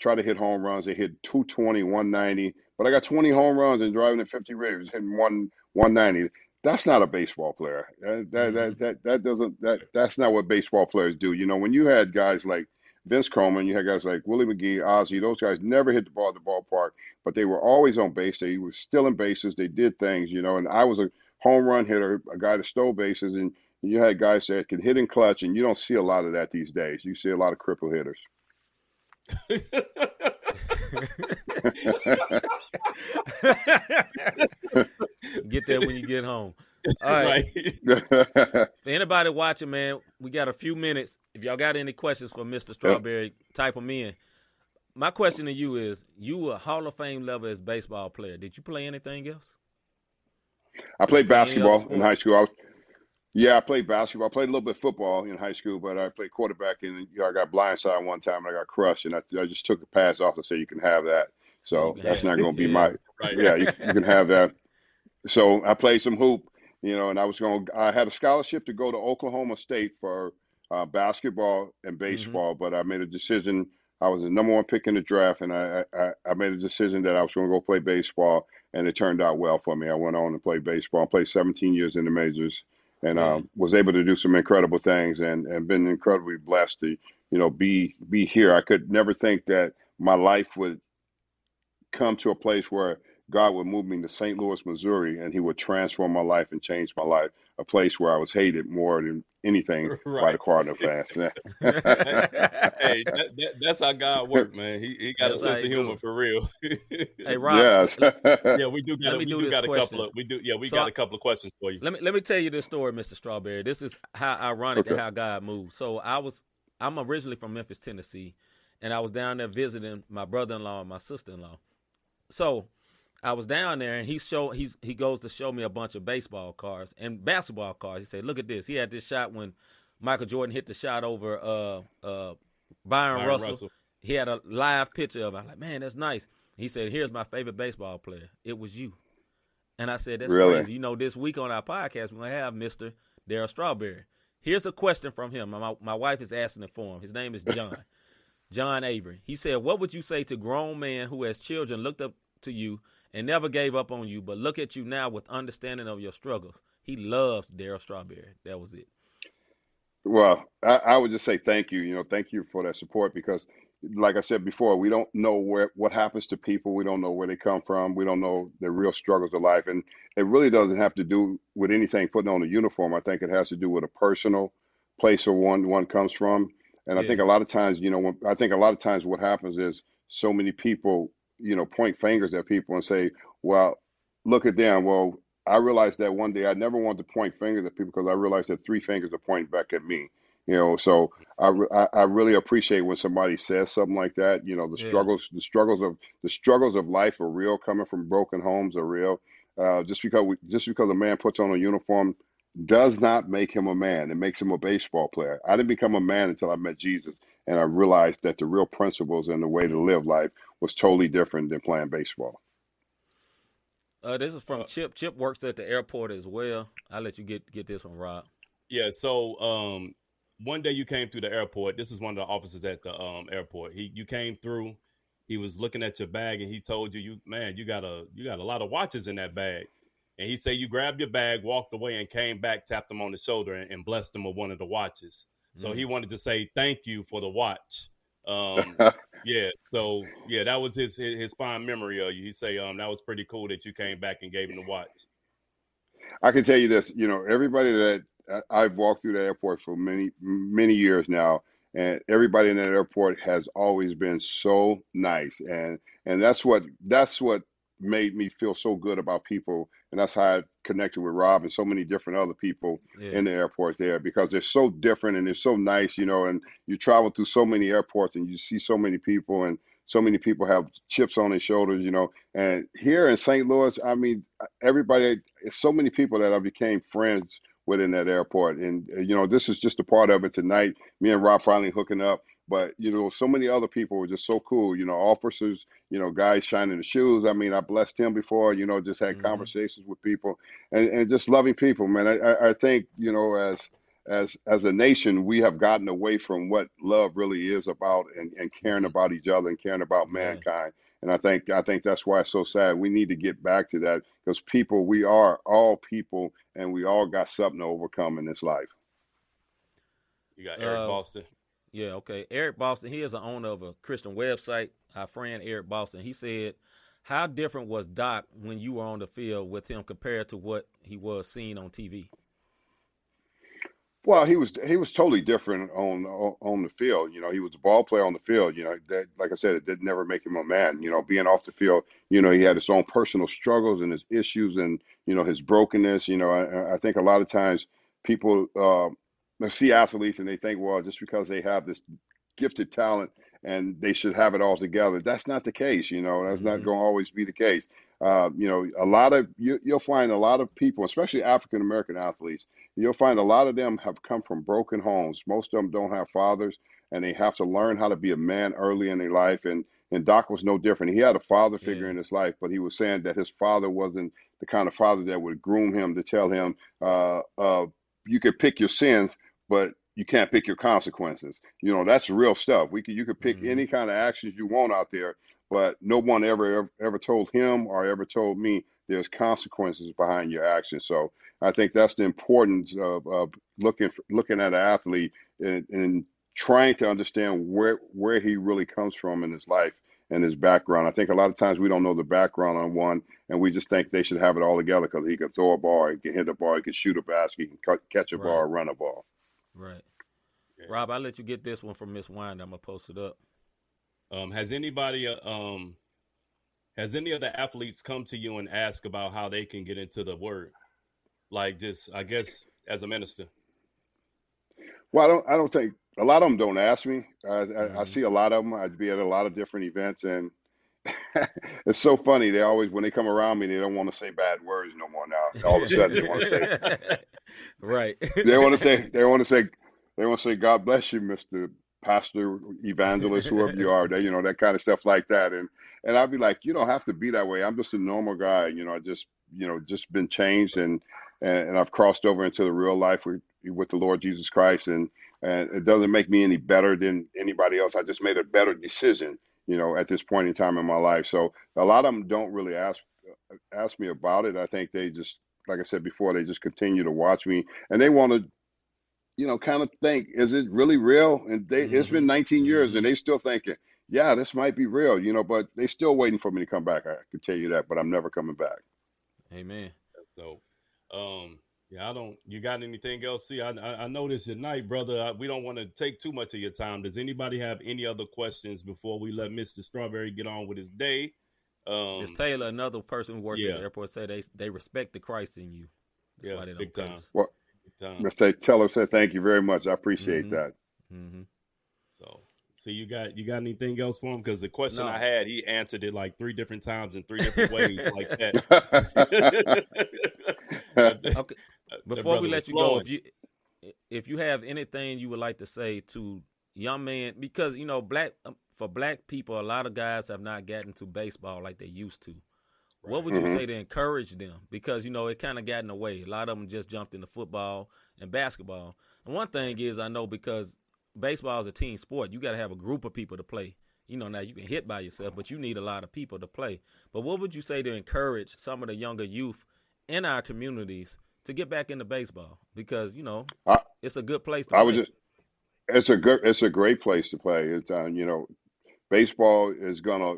try to hit home runs. They hit 220, 190. But I got 20 home runs and driving at 50 ribs, hitting one 190. That's not a baseball player. That that, that that that doesn't that that's not what baseball players do. You know, when you had guys like Vince Coleman, you had guys like Willie McGee, Ozzie. Those guys never hit the ball at the ballpark, but they were always on base. They were still in bases. They did things, you know. And I was a home run hitter, a guy that stole bases, and you had guys that could hit in clutch, and you don't see a lot of that these days. You see a lot of cripple hitters. get that when you get home. All right. right. For anybody watching, man, we got a few minutes. If y'all got any questions for Mr. Strawberry, type them in. My question to you is: You were a Hall of Fame level as baseball player. Did you play anything else? I played Play basketball in high school. I was, yeah, I played basketball. I played a little bit of football in high school, but I played quarterback, and you know, I got blindsided one time, and I got crushed, and I, I just took a pass off and said, "You can have that." So that's not going to be Yeah. my. Right. Yeah, you, you can have that. So I played some hoop, you know, and I was going. I had a scholarship to go to Oklahoma State for uh, basketball and baseball, but I made a decision. I was the number one pick in the draft, and I I, I made a decision that I was going to go play baseball, and it turned out well for me. I went on to play baseball. I played 17 years in the majors, and uh, was able to do some incredible things, and and been incredibly blessed to you know be be here. I could never think that my life would come to a place where God would move me to St. Louis, Missouri, and He would transform my life and change my life. A place where I was hated more than anything by the Cardinal fans. hey, that, that, that's how God works, man. He he got a That's how sense of humor do. for real. Hey, Rob, yes. yeah, we do got Let we me do do this got a question. couple of we do yeah we So got I- a couple of questions for you. Let me let me tell you this story, Mr. Strawberry. This is how ironic and Okay. how God moved. So I was I'm originally from Memphis, Tennessee, and I was down there visiting my brother-in-law and my sister-in-law. So I was down there and he show he's he goes to show me a bunch of baseball cards and basketball cards. He said, "Look at this. He had this shot when Michael Jordan hit the shot over uh uh Byron, Byron Russell. Russell. He had a live picture of it. I'm like, "Man, that's nice." He said, "Here's my favorite baseball player. It was you." And I said, That's Really? crazy. You know, this week on our podcast, we're going to have Mr. Daryl Strawberry. Here's a question from him. My, my wife is asking it for him. His name is John. John Avery. He said, What would you say to grown men who, has children, looked up to you and never gave up on you, but look at you now with understanding of your struggles? He loves Daryl Strawberry. That was it. Well, I, I would just say thank you. You know, thank you for that support because, like I said before, we don't know where what happens to people. We don't know where they come from. We don't know the real struggles of life, and it really doesn't have to do with anything putting on a uniform. I think it has to do with a personal place where one one comes from. And I think a lot of times, you know, when, I think a lot of times what happens is so many people, you know, point fingers at people and say, "Well, look at them." Well, I realized that one day I never wanted to point fingers at people because I realized that three fingers are pointing back at me. You know, so I, I I really appreciate when somebody says something like that. You know, the Yeah. struggles, the struggles of the struggles of life are real. Coming from broken homes are real. Uh, just because we, just because a man puts on a uniform does not make him a man. It makes him a baseball player. I didn't become a man until I met Jesus, and I realized that the real principles and the way to live life was totally different than playing baseball. Uh, this is from Chip. Chip works at the airport as well. I'll let you get, get this one, Rob. Yeah, so um, one day you came through the airport. This is one of the officers at the um, airport. He you came through. He was looking at your bag and he told you, "You man, you got a you got a lot of watches in that bag." And he said you grabbed your bag, walked away, and came back, tapped him on the shoulder, and, and blessed him with one of the watches. So he wanted to say thank you for the watch. Um, yeah, so yeah, that was his, his his fine memory of you. He say um that was pretty cool that you came back and gave him the watch. I can tell you this, you know, everybody that I've walked through the airport for many, many years now, and everybody in that airport has always been so nice, and and that's what that's what made me feel so good about people, and that's how I connected with Rob and so many different other people Yeah. in the airport there because they're so different and they're so nice, you know, and you travel through so many airports and you see so many people and so many people have chips on their shoulders, you know. And here in St. Louis, I mean, everybody, so many people that I became friends with in that airport. And, uh, you know, this is just a part of it tonight. Me and Rob finally hooking up. But, you know, so many other people were just so cool, you know, officers, you know, guys shining the shoes. I mean, I blessed him before, you know, just had Mhm. conversations with people and, and just loving people, man. I, I, I think, you know, as, as as a nation, we have gotten away from what love really is about and, and caring about each other and caring about Yeah. mankind. And I think I think that's why it's so sad. We need to get back to that because people, we are all people, and we all got something to overcome in this life. You got Eric Uh, Boston. Yeah, okay. Eric Boston, he is the owner of a Christian website. Our friend Eric Boston, he said, How different was Doc when you were on the field with him compared to what he was seen on TV? Well, he was he was totally different on on the field. You know, he was a ball player on the field. You know, that like I said, it did never make him a man. You know, being off the field, you know, he had his own personal struggles and his issues and you know his brokenness. You know, I, I think a lot of times people uh, see athletes and they think, well, just because they have this gifted talent and they should have it all together. That's not the case. You know, that's not Mhm. going to always be the case. Uh, you know, a lot of you, you'll find a lot of people, especially African American athletes you'll find a lot of them have come from broken homes. Most of them don't have fathers, and they have to learn how to be a man early in their life. And and Doc was no different. He had a father figure Yeah. in his life, but he was saying that his father wasn't the kind of father that would groom him to tell him, uh, uh, "You could pick your sins, but you can't pick your consequences." You know, that's real stuff. We could you could pick Mhm. any kind of actions you want out there, but no one ever ever, ever told him or ever told me there's consequences behind your actions. So I think that's the importance of, of looking for, looking at an athlete and, and trying to understand where where he really comes from in his life and his background. I think a lot of times we don't know the background on one, and we just think they should have it all together because he can throw a ball, he can hit a ball, he can shoot a basket, he can cut, catch a Right. ball, run a ball. Right. Rob, I'll let you get this one from Miss Wind. I'm gonna post it up. Um, has anybody, uh, um, has any of the athletes come to you and ask about how they can get into the word? Like, just I guess as a minister. Well, I don't. I don't think a lot of them don't ask me. I, I, I Mhm. see a lot of them. I'd be at a lot of different events, and it's so funny. They always, when they come around me, they don't want to say bad words no more. Now, all of a sudden, they want to say, right. they want to say, they want to say, they want to say, "God bless you, Mister Pastor, Evangelist, whoever you are." That you know, that kind of stuff like that. And and I'd be like, you don't have to be that way. I'm just a normal guy. You know, I just, you know, just been changed, and and, and I've crossed over into the real life with with the Lord Jesus Christ, and and it doesn't make me any better than anybody else. I just made a better decision, you know, at this point in time in my life. So a lot of them don't really ask uh, ask me about it. I think they just, like I said before, they just continue to watch me, and they want to, you know, kind of think, is it really real? And they, it's been mm-hmm. 19 years, and mm-hmm. they still thinking, yeah, this might be real, you know, but they still waiting for me to come back. I can tell you that, but I'm never coming back. Amen. So, um, yeah, I don't. You got anything else? See, I I, I noticed tonight, brother. I, we don't want to take too much of your time. Does anybody have any other questions before we let Mister Strawberry get on with his day? Um, Miss Taylor, another person who works yeah. at the airport, said they they respect the Christ in you. That's Yeah, why they don't big time. curse. Well, time. Mr. Taylor said, thank you very much. I appreciate Mhm. that. Mm-hmm. So, see, you got you got anything else for him? Because the question No. I had, he answered it like three different times in three different ways, like that. Okay. That Before we let you go, if you if you have anything you would like to say to young men, because you know, black um, for black people, a lot of guys have not gotten to baseball like they used to. What would you Mhm. say to encourage them? Because you know it kind of got in the way. A lot of them just jumped into football and basketball. And one thing is, I know because baseball is a team sport, you got to have a group of people to play. You know, now you can hit by yourself, but you need a lot of people to play. But what would you say to encourage some of the younger youth in our communities to get back into baseball? Because you know I- it's a good place to I play. was just, it's a good, it's a great place to play. It's, uh, you know, baseball is gonna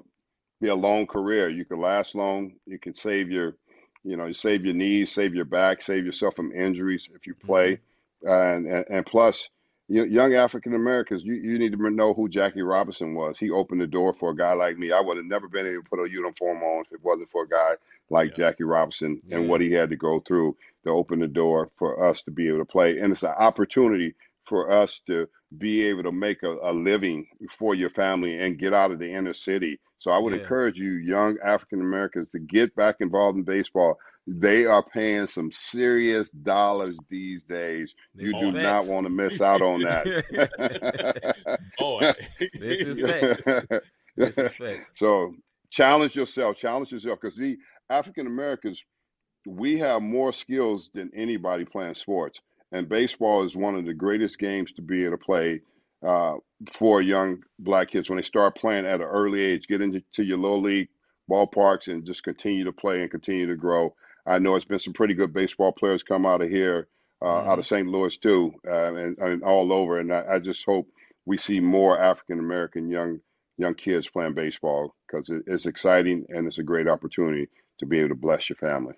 be a long career. You can last long. You can save your, you know, you save your knees, save your back, save yourself from injuries if you play. And, and and plus, you, young African Americans, you, you need to know who Jackie Robinson was. He opened the door for a guy like me. I would have never been able to put a uniform on if it wasn't for a guy like Yeah. Jackie Robinson and what he had to go through to open the door for us to be able to play. And it's an opportunity for us to be able to make a, a living for your family and get out of the inner city. So I would Yeah. encourage you, young African Americans, to get back involved in baseball. They are paying some serious dollars these days. This You do not want to miss out on that. Boy, This is facts. This is facts. so challenge yourself, challenge yourself, because the African Americans, we have more skills than anybody playing sports, and baseball is one of the greatest games to be able to play uh, for young black kids when they start playing at an early age. Get into to your little league ballparks and just continue to play and continue to grow. I know it's been some pretty good baseball players come out of here, uh, out of St. Louis too, uh, and, and all over. And I, I just hope we see more African American young young kids playing baseball because it, it's exciting and it's a great opportunity to be able to bless your family.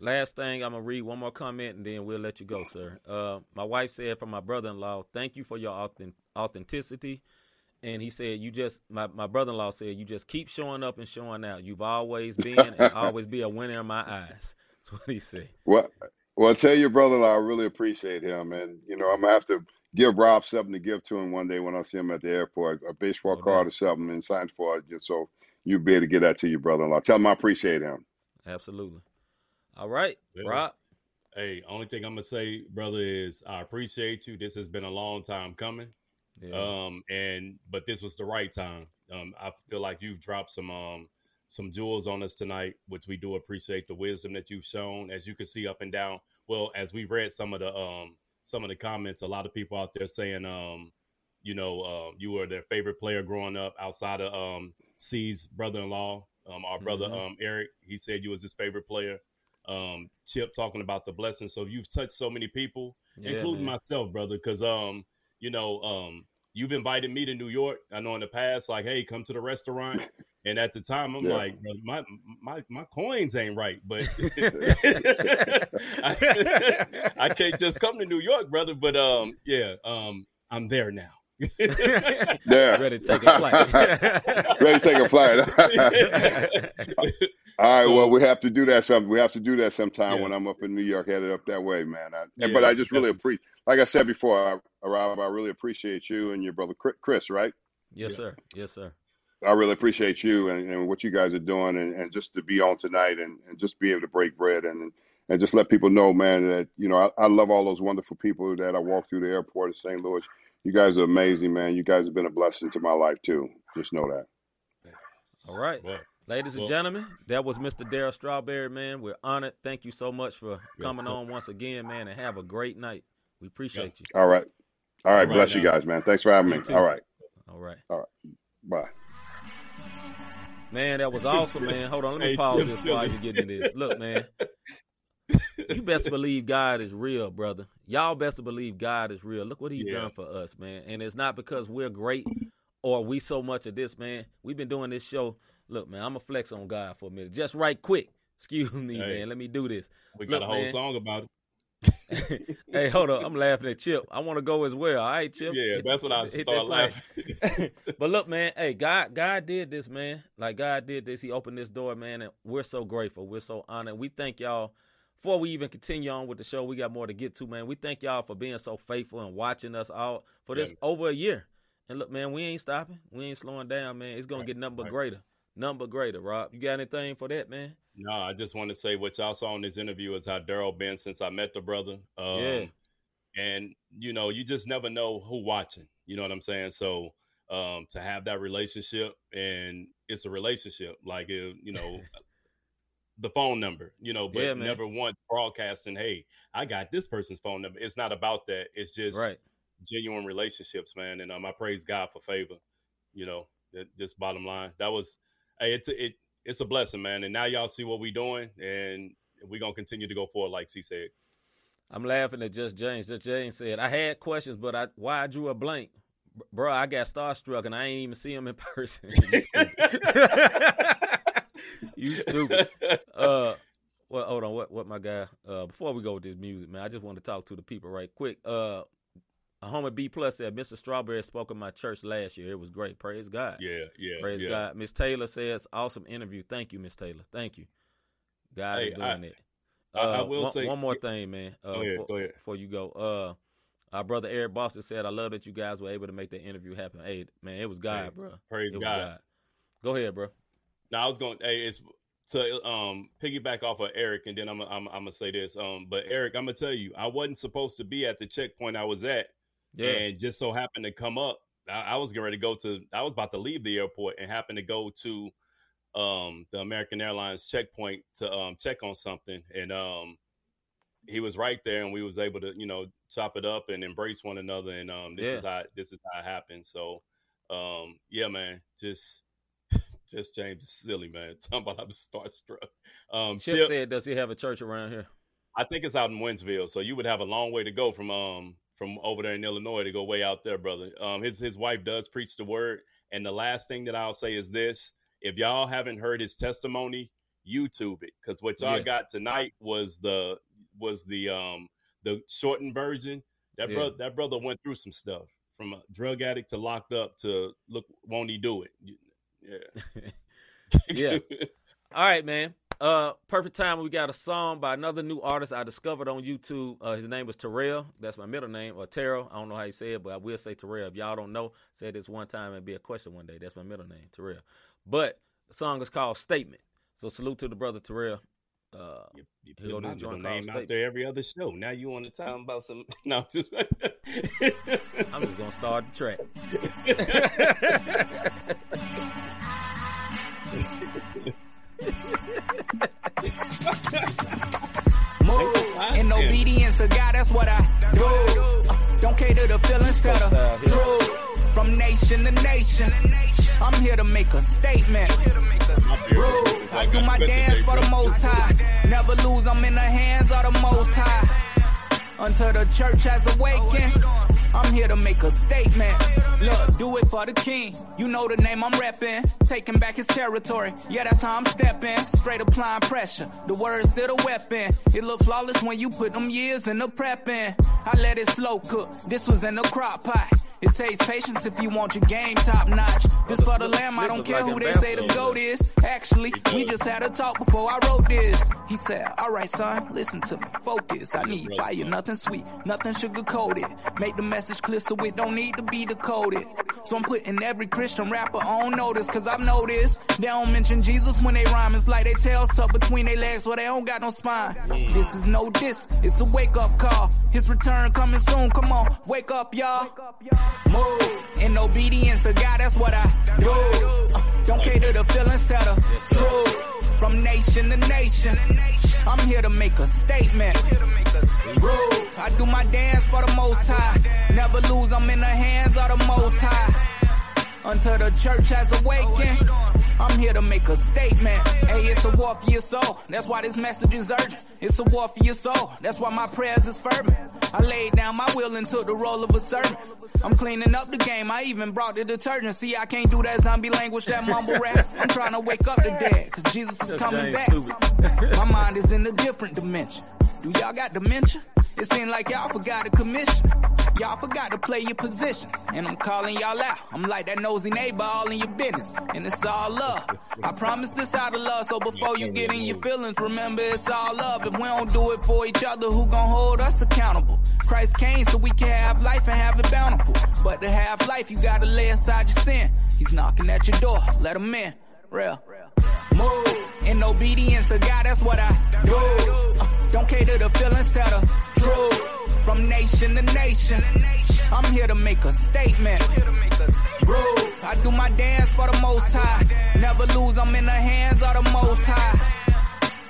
Last thing, I'm gonna read one more comment and then we'll let you go, sir. Uh, my wife said from my brother-in-law, "Thank you for your authentic- authenticity." And he said, "You just my, my brother-in-law said you just keep showing up and showing out. You've always been and always be a winner in my eyes." That's what he said. Well, well, tell your brother-in-law I really appreciate him, and you know I'm gonna have to give Rob something to give to him one day when I see him at the airport, a baseball No card doubt. or something, and sign for it, just so you'll be able to get that to your brother-in-law. Tell him I appreciate him. Absolutely. All right, Yeah. Rob. hey, only thing I'm gonna say, brother, is I appreciate you. This has been a long time coming. Yeah. Um, and but this was the right time. Um, I feel like you've dropped some um some jewels on us tonight, which we do appreciate the wisdom that you've shown. As you can see up and down. Well, as we read some of the um some of the comments, a lot of people out there saying um, you know, um, you were their favorite player growing up outside of um C's brother-in-law, um, our brother Mhm. um Eric. He said you was his favorite player. Um, Chip talking about the blessing. So you've touched so many people Yeah, including man. myself, brother, because um, you know, um, you've invited me to New York. I know in the past, like, hey, come to the restaurant. And at the time, I'm Yeah. like, my my my coins ain't right, but I, I can't just come to New York, brother. But um, yeah, um, I'm there now. Yeah. Ready to take a flight. Ready to take a flight. All right. So- well, we have to do that. Some we have to do that sometime Yeah. when I'm up in New York, headed up that way, man. I, Yeah, but I just really appreciate, like I said before, I, Rob, I really appreciate you and your brother Chris. Right? yes, sir. Yes, sir. I really appreciate you and, and what you guys are doing, and, and just to be on tonight and, and just be able to break bread and and just let people know, man, that you know I, I love all those wonderful people that I walk through the airport in St. Louis. You guys are amazing, man. You guys have been a blessing to my life too. Just know that. All right. Well, Ladies and Well- gentlemen, that was Mr. Daryl Strawberry, man. We're honored. Thank you so much for coming sir. on once again, man, and have a great night. We appreciate you. All right. All right. All right bless you now. guys, man. Thanks for having You me. too. All right. All right. Bye. Man, that was awesome, man. Hold on, let me Hey, pause this while you get into this. Look, man, you best believe God is real, brother. Y'all best believe God is real. Look what He's Yeah. done for us, man. And it's not because we're great or we so much of this, man. We've been doing this show. Look, man, I'm gonna flex on God for a minute, just right quick. Excuse me, Hey. man. Let me do this. we got Look, a whole man. song about it. Hey, hold up. I'm laughing at Chip. I want to go as well. All right, Chip. Yeah, Hit- that's what I hit start play. laughing. but look, man, hey, God, God did this, man. Like God did this. He opened this door, man, and we're so grateful. We're so honored. We thank y'all. Before we even continue on with the show, we got more to get to, man. We thank y'all for being so faithful and watching us all for this over a year. And look, man, we ain't stopping. We ain't slowing down, man. It's gonna Right, get nothing but right. greater. But greater, Rob. You got anything for that, man? No, I just want to say what y'all saw in this interview is how Daryl been since I met the brother. Um, Yeah. And you know, you just never know who watching. You know what I'm saying? So um, to have that relationship, and it's a relationship, like it, you know, the phone number. You know, but Yeah, never once broadcasting, "Hey, I got this person's phone number." It's not about that. It's just Right. genuine relationships, man. And um, I praise God for favor. You know, that, just bottom line. That was, hey, it's a, it, it's a blessing, man. And now y'all see what we doing, and we're gonna continue to go forward, like C said. I'm laughing at Just James. Just James said, I had questions, but I why I drew a blank. Bro, I got starstruck and I ain't even see him in person. you stupid. Uh well hold on, what what my guy uh before we go with this music, man, I just want to talk to the people right quick. Uh a homie B plus said Mr. Strawberry spoke in my church last year. It was great. Praise God. yeah, yeah, Praise yeah. God. Miss Taylor says, awesome interview. Thank you, Miss Taylor. Thank you. God Hey, is doing I- it. I- I Uh, will one, say- one more thing, man. Uh, Go ahead, before, go ahead. before you go, uh, our brother Eric Boston said, "I love that you guys were able to make the interview happen." Hey, man, it was God, Hey, bro. praise was God. Go ahead, bro. Now I was going. Hey, it's to um piggyback off of Eric, and then I'm I'm, I'm gonna say this. Um, but Eric, I'm gonna tell you, I wasn't supposed to be at the checkpoint I was at, Yeah, and just so happened to come up. I, I was getting ready to go to. I was about to leave the airport and happened to go to um the American Airlines checkpoint to um check on something, and um he was right there, and we was able to you know chop it up and embrace one another, and um this is how this is how it happened. So um yeah, man, just. Just James is silly, man. Talking about I'm starstruck. Um, Chip Chip, said, "Does he have a church around here?" I think it's out in Wentzville, so you would have a long way to go from um from over there in Illinois to go way out there, brother. Um, his his wife does preach the word, and the last thing that I'll say is this: if y'all haven't heard his testimony, YouTube it, because what y'all Yes. got tonight was the was the um the shortened version. That Yeah. brother that brother went through some stuff from a drug addict to locked up to look won't he do it? Yeah, Yeah. All right, man. Uh, perfect time. We got a song by another new artist I discovered on YouTube. Uh, his name was Terrell. That's my middle name, or Terrell. I don't know how you say it, but I will say Terrell. If y'all don't know, say this one time and be a question one day. That's my middle name, Terrell. But the song is called Statement. So salute to the brother Terrell. Uh, You, you put my middle name out there every other show. Now you want to talk about some? No, just. I'm just gonna start the track. Move in obedience to God, that's what I do. Uh, Don't cater to feelings, the yeah. truth. From nation to nation, I'm here to make a statement. Rude. I do my dance for the most high. Never lose, I'm in the hands of the most high. Until the church has awakened. I'm here to make a statement. Look, do it for the king. You know the name I'm reppin'. Taking back his territory. Yeah, that's how I'm stepping. Straight applying pressure. The word's still a weapon. It look flawless when you put them years in the prepping. I let it slow cook. This was in the crock pot. It takes patience if you want your game top notch. This for the lamb, I don't care who they say the goat is. Actually, we just had a talk before I wrote this. He said, Alright, son, listen to me. Focus. I need fire, nothing sweet, nothing sugar coated. Make the message clear so it don't need to be decoded. So I'm putting every Christian rapper on notice, cause I've noticed they don't mention Jesus when they rhyme. It's like they tails tucked between their legs so they don't got no spine. This is no diss, it's a wake up call. His return coming soon, come on, wake up, y'all. Move in obedience to God, that's what I do. Uh, don't cater to feelings that are true. From nation to nation, I'm here to make a statement. Groove, I do my dance for the most high. Never lose, I'm in the hands of the most high. Until the church has awakened, I'm here to make a statement. Hey, it's a war for your soul. That's why this message is urgent. It's a war for your soul. That's why my prayers is fervent. I laid down my will and took the role of a servant. I'm cleaning up the game. I even brought the detergent. See, I can't do that zombie language, that mumble rap. I'm trying to wake up the dead, cause Jesus is coming back. My mind is in a different dimension. Do y'all got dementia? It seems like y'all forgot a commission. Y'all forgot to play your positions. And I'm calling y'all out. I'm like that nosy neighbor all in your business. And it's all love. I promise this out of love. So before you get in your feelings, remember it's all love. If we don't do it for each other, who gon' hold us accountable? Christ came so we can have life and have it bountiful. But to have life, you gotta lay aside your sin. He's knocking at your door. Let him in. Real. Move in obedience to God, that's what I do. Uh, don't cater to feelings that are true. From nation to nation, I'm here to make a statement. Groove, I do my dance for the most high. Never lose, I'm in the hands of the most high.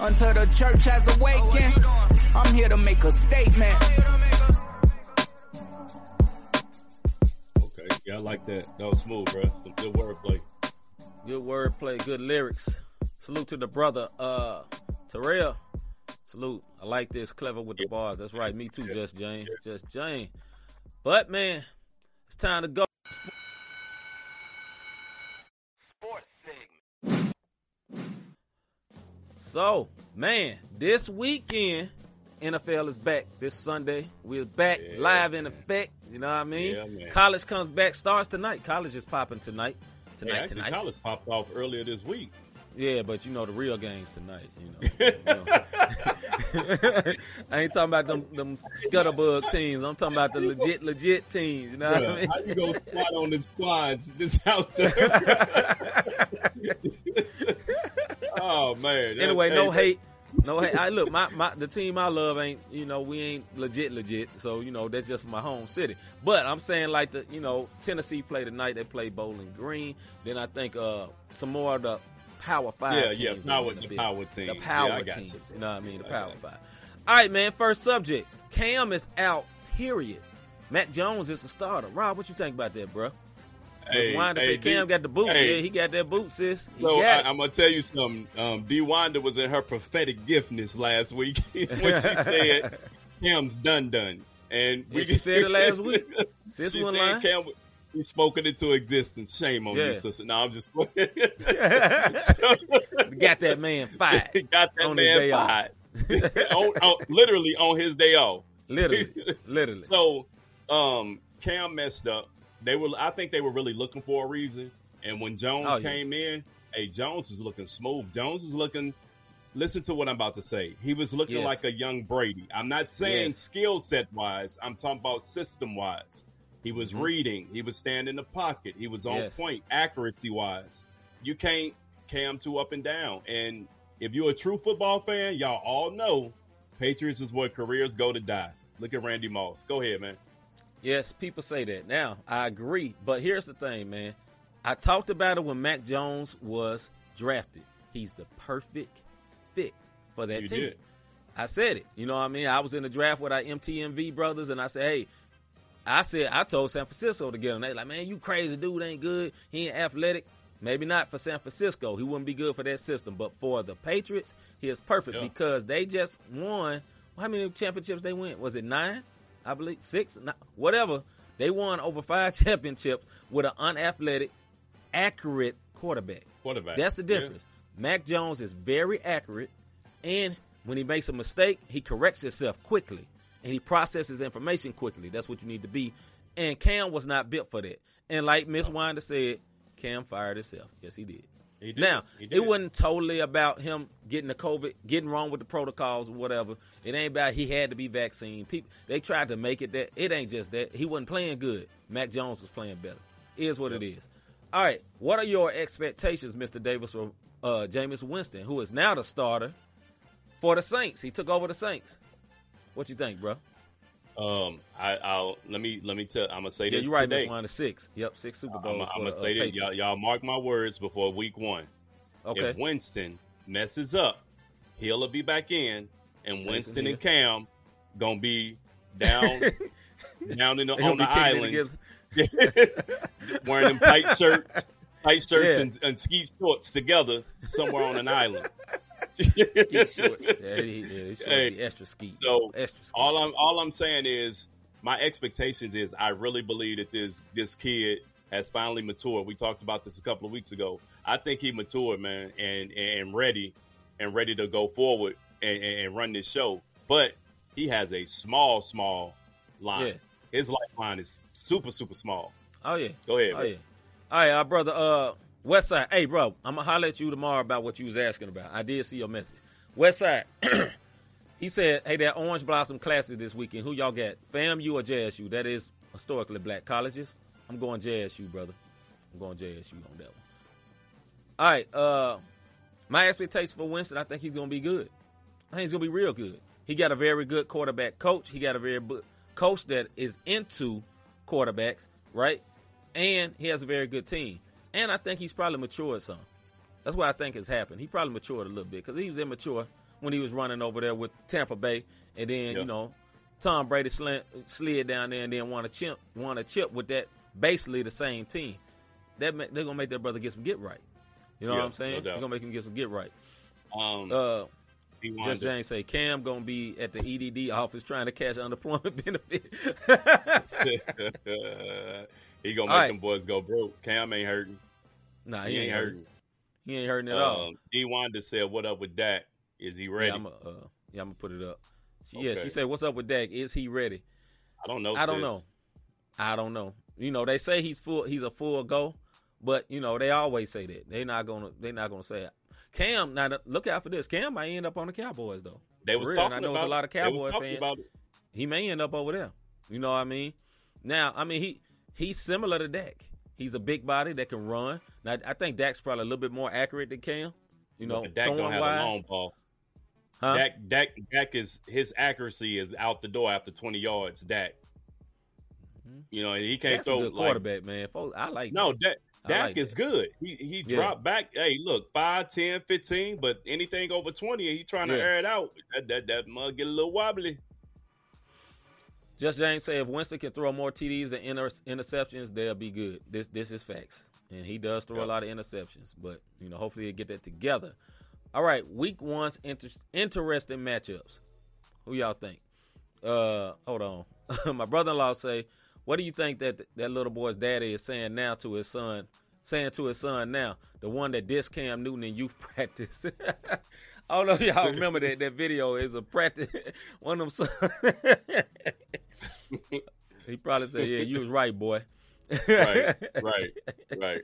Until the church has awakened, I'm here to make a statement. Okay, yeah, I like that. That was smooth, bro. Some good wordplay. Good wordplay, good lyrics. Salute to the brother, uh, Terrell. Salute. I like this. Clever with the bars. That's right. Me too, Just James. Just James. But man, it's time to go. Sports segment. So, man, this weekend, NFL is back this Sunday. We're back Yeah, live in man. effect. You know what I mean? Yeah, man. College comes back, starts tonight. College is popping tonight. Hey, Tonight, actually, tonight. college popped off earlier this week. Yeah, but you know the real games tonight. You know, You know. I ain't talking about them them scuttlebug teams. I'm talking about the legit legit teams. You know what I mean? how you go squat on the squads this out there? oh man. Anyway, hey, no hate, no hate. I look, my, my the team I love ain't you know we ain't legit legit. So you know that's just my home city. But I'm saying like the you know Tennessee play tonight. They play Bowling Green. Then I think uh some more of the Power Five. Yeah, teams yeah, power- the the power The power Yeah, teams. you. You know what I mean? The I Power. Five. All right, man. First subject. Cam is out. Period. Mac Jones is the starter. Rob, what you think about that, bro? Hey, Wanda hey, said Cam D- got the boot. hey. Yeah, he got that boot, sis. He So got I. I'm gonna tell you something. Um, D. Wanda was in her prophetic giftness last week when she said Cam's done done, and Yeah, she said it last week. Sis she said line. Cam. She spoken into existence. Shame on Yeah. you, sister. No, I'm just got that man fired. got that On his man fired. on, on, literally on his day off. Literally, literally. So, um, Cam messed up. They were, I think, they were really looking for a reason. And when Jones Oh, yeah. came in, hey, Jones was looking smooth. Jones was looking. Listen to what I'm about to say. He was looking Yes. like a young Brady. I'm not saying Yes. skill set wise. I'm talking about system wise. He was Mhm. reading. He was standing in the pocket. He was on Yes. point, accuracy wise. You can't cam two up and down. And if you're a true football fan, y'all all know Patriots is where careers go to die. Look at Randy Moss. Go ahead, man. Yes, people say that. Now, I agree. But here's the thing, man. I talked about it when Mac Jones was drafted. He's the perfect fit for that You team. did. I said it. You know what I mean? I was in the draft with our MTMV brothers, and I said, hey, I said, I told San Francisco to get him. They like, man, you crazy dude, ain't good. He ain't athletic. Maybe not for San Francisco. He wouldn't be good for that system. But for the Patriots, he is perfect Yeah. because they just won. How many championships they win? Was it nine? I believe six, Ni- whatever. They won over five championships with an unathletic, accurate quarterback. Quarterback. That's the Yeah. difference. Mac Jones is very accurate, and when he makes a mistake, he corrects himself quickly, and he processes information quickly. That's what you need to be. And Cam was not built for that. And like Miss Winder said, Cam fired himself. Yes, he did. He did. Now, He it wasn't totally about him getting the COVID, getting wrong with the protocols or whatever. It ain't about he had to be vaccinated. People they tried to make it that. It ain't just that. He wasn't playing good. Mac Jones was playing better. Is what it is. All right. What are your expectations, Mr. Davis, for uh, Jameis Winston, who is now the starter for the Saints? He took over the Saints. What you think, bro? Um, I, I'll let me let me tell. I'm gonna say Yeah, this you're right. today. Miss Winder, six. Yep, six Super I'm, Bowls. I'm gonna the, uh, say this. Y'all, y'all mark my words before Week One. Okay. If Winston messes up, he'll be back in, and Winston Hill. and Cam gonna be down, down in the, on the islands, wearing them tight shirts, tight shirts Yeah. and, and ski shorts together somewhere on an island. Ski shorts. Yeah, he, yeah, they should Hey, extra ski. so extra ski. all I'm all I'm saying is my expectations is I really believe that this this kid has finally matured. We talked about this a couple of weeks ago. I think he matured, man, and and ready and ready to go forward and, and, and run this show. But he has a small, small line. Yeah. His lifeline is super, super small. Oh yeah. Go ahead. Oh bro. yeah. All right, our brother, uh, Westside. Hey, bro, I'm gonna holler at you tomorrow about what you was asking about. I did see your message. West Side, he said, "Hey, that Orange Blossom Classic this weekend. Who y'all got? FAMU or JSU? That is historically black colleges. I'm going JSU, brother. I'm going JSU on that one. All right. Uh, my expectation for Winston, I think he's gonna be good. I think he's gonna be real good. He got a very good quarterback coach. He got a very good coach that is into quarterbacks, right? And he has a very good team. And I think he's probably matured some. That's what I think has happened. He probably matured a little bit because he was immature when he was running over there with Tampa Bay, and then Yeah. you know Tom Brady slid, slid down there and then won a chip, won a chip with that basically the same team. That they're gonna make that brother get some get right. You know Yeah, what I'm saying? doubt. they're gonna make him get some get right. Um, Uh, just James say Cam gonna be at the EDD office trying to cash unemployment benefit. he gonna make All right. them boys go broke. Cam ain't hurting. nah, He, ain't hurting. He ain't hurting at all. Um, D Wanda said, "What up with Dak? Is he ready?" Yeah, I'm gonna uh, yeah, put it up. She, Yeah, she said, "What's up with Dak? Is he ready?" I don't know. I don't know. I don't know. You know, they say he's full. He's a full go, but you know they always say that they're not gonna. They're not gonna say it. Cam, now look out for this. Cam might end up on the Cowboys though. They was real, and I know about a lot of. Cowboy fans. He may end up over there. You know what I mean? Now, I mean he he's similar to Dak. He's a big body that can run. Now, I think Dak's probably a little bit more accurate than Cam. You know, Dak don't have wise. a long ball. Huh? Dak, Dak, Dak is his accuracy is out the door after twenty yards. Dak, mm-hmm. you know, and he can't That's a throw good like quarterback, man. Folks, I like. no. Dak. Dak, Dak like is that. good. He he Yeah. dropped back. Hey, look, 5, 10, 15, but anything over twenty, and he trying to Yeah. air it out. That that that mug get a little wobbly. Just James say if Winston can throw more TDs than inter- interceptions, they'll be good. This this is facts, and he does throw a lot of interceptions. But you know, hopefully he'll get that together. All right, week one's inter- interesting matchups. Who y'all think? Uh, hold on. My brother-in-law say, "What do you think that that little boy's daddy is saying now to his son? Saying to his son now, the one that dissed Cam Newton in youth practice." I don't know if y'all remember that that video is a practice. One of them. He probably said, "Yeah, you was right, boy." Right, right, right.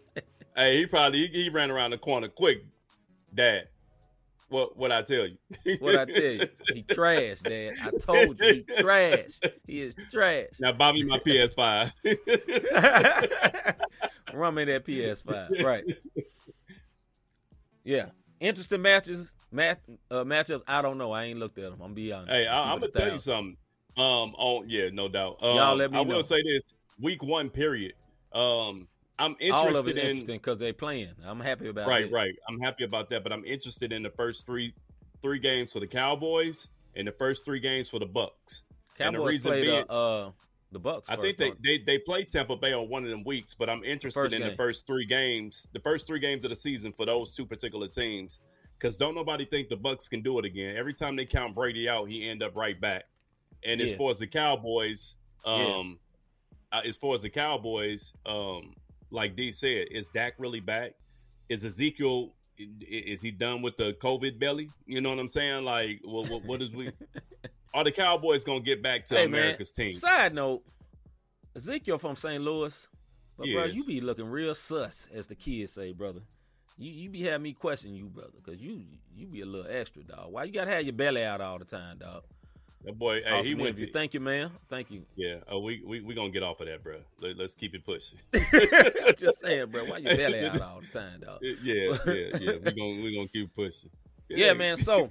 Hey, he probably he, he ran around the corner quick. Dad, what what I tell you? What I tell you, he trash, Dad. I told you, he trash. He is trash. Now, Bobby, my PS5. Run me that PS5, right? Yeah, interesting matches, match uh, matchups. I don't know. I ain't looked at them. I'm gonna be honest. hey, I, I'm gonna tell you something. Um, Oh yeah, no doubt. Um, Y'all let me I know. will say this: week one, period. Um, I'm All of interested in interesting because they playing. I'm happy about right, that. right. I'm happy about that, but I'm interested in the first three three games for the Cowboys and the first three games for the Bucks. The Cowboys reason played being- uh, uh, the Bucks. I think they, they they play Tampa Bay on one of them weeks, but I'm interested in the first three games, the first three games of the season for those two particular teams. Because don't nobody think the Bucks can do it again. Every time they count Brady out, he end up right back. And as far as the Cowboys, um, uh, as far as the Cowboys, um, like D said, is Dak really back? Is Ezekiel is he done with the COVID belly? You know what I'm saying? Like, what, what, what is we? Are the Cowboys gonna get back to Hey, America's man, team? Side note, Ezekiel from St. Louis, but bro, you be looking real sus, as the kids say, brother. You you be having me question you, brother, because you you be a little extra, dog. Why you gotta have your belly out all the time, dog? That boy, hey, Awesome he went to. Thank you, man. Thank you. Yeah, uh, we we we gonna get off of that, bro. Let, us keep it pushing. I'm just saying, bro. Why you belly out all the time, dog? yeah, yeah, yeah. We gonna we gonna keep pushing. Yeah, man. So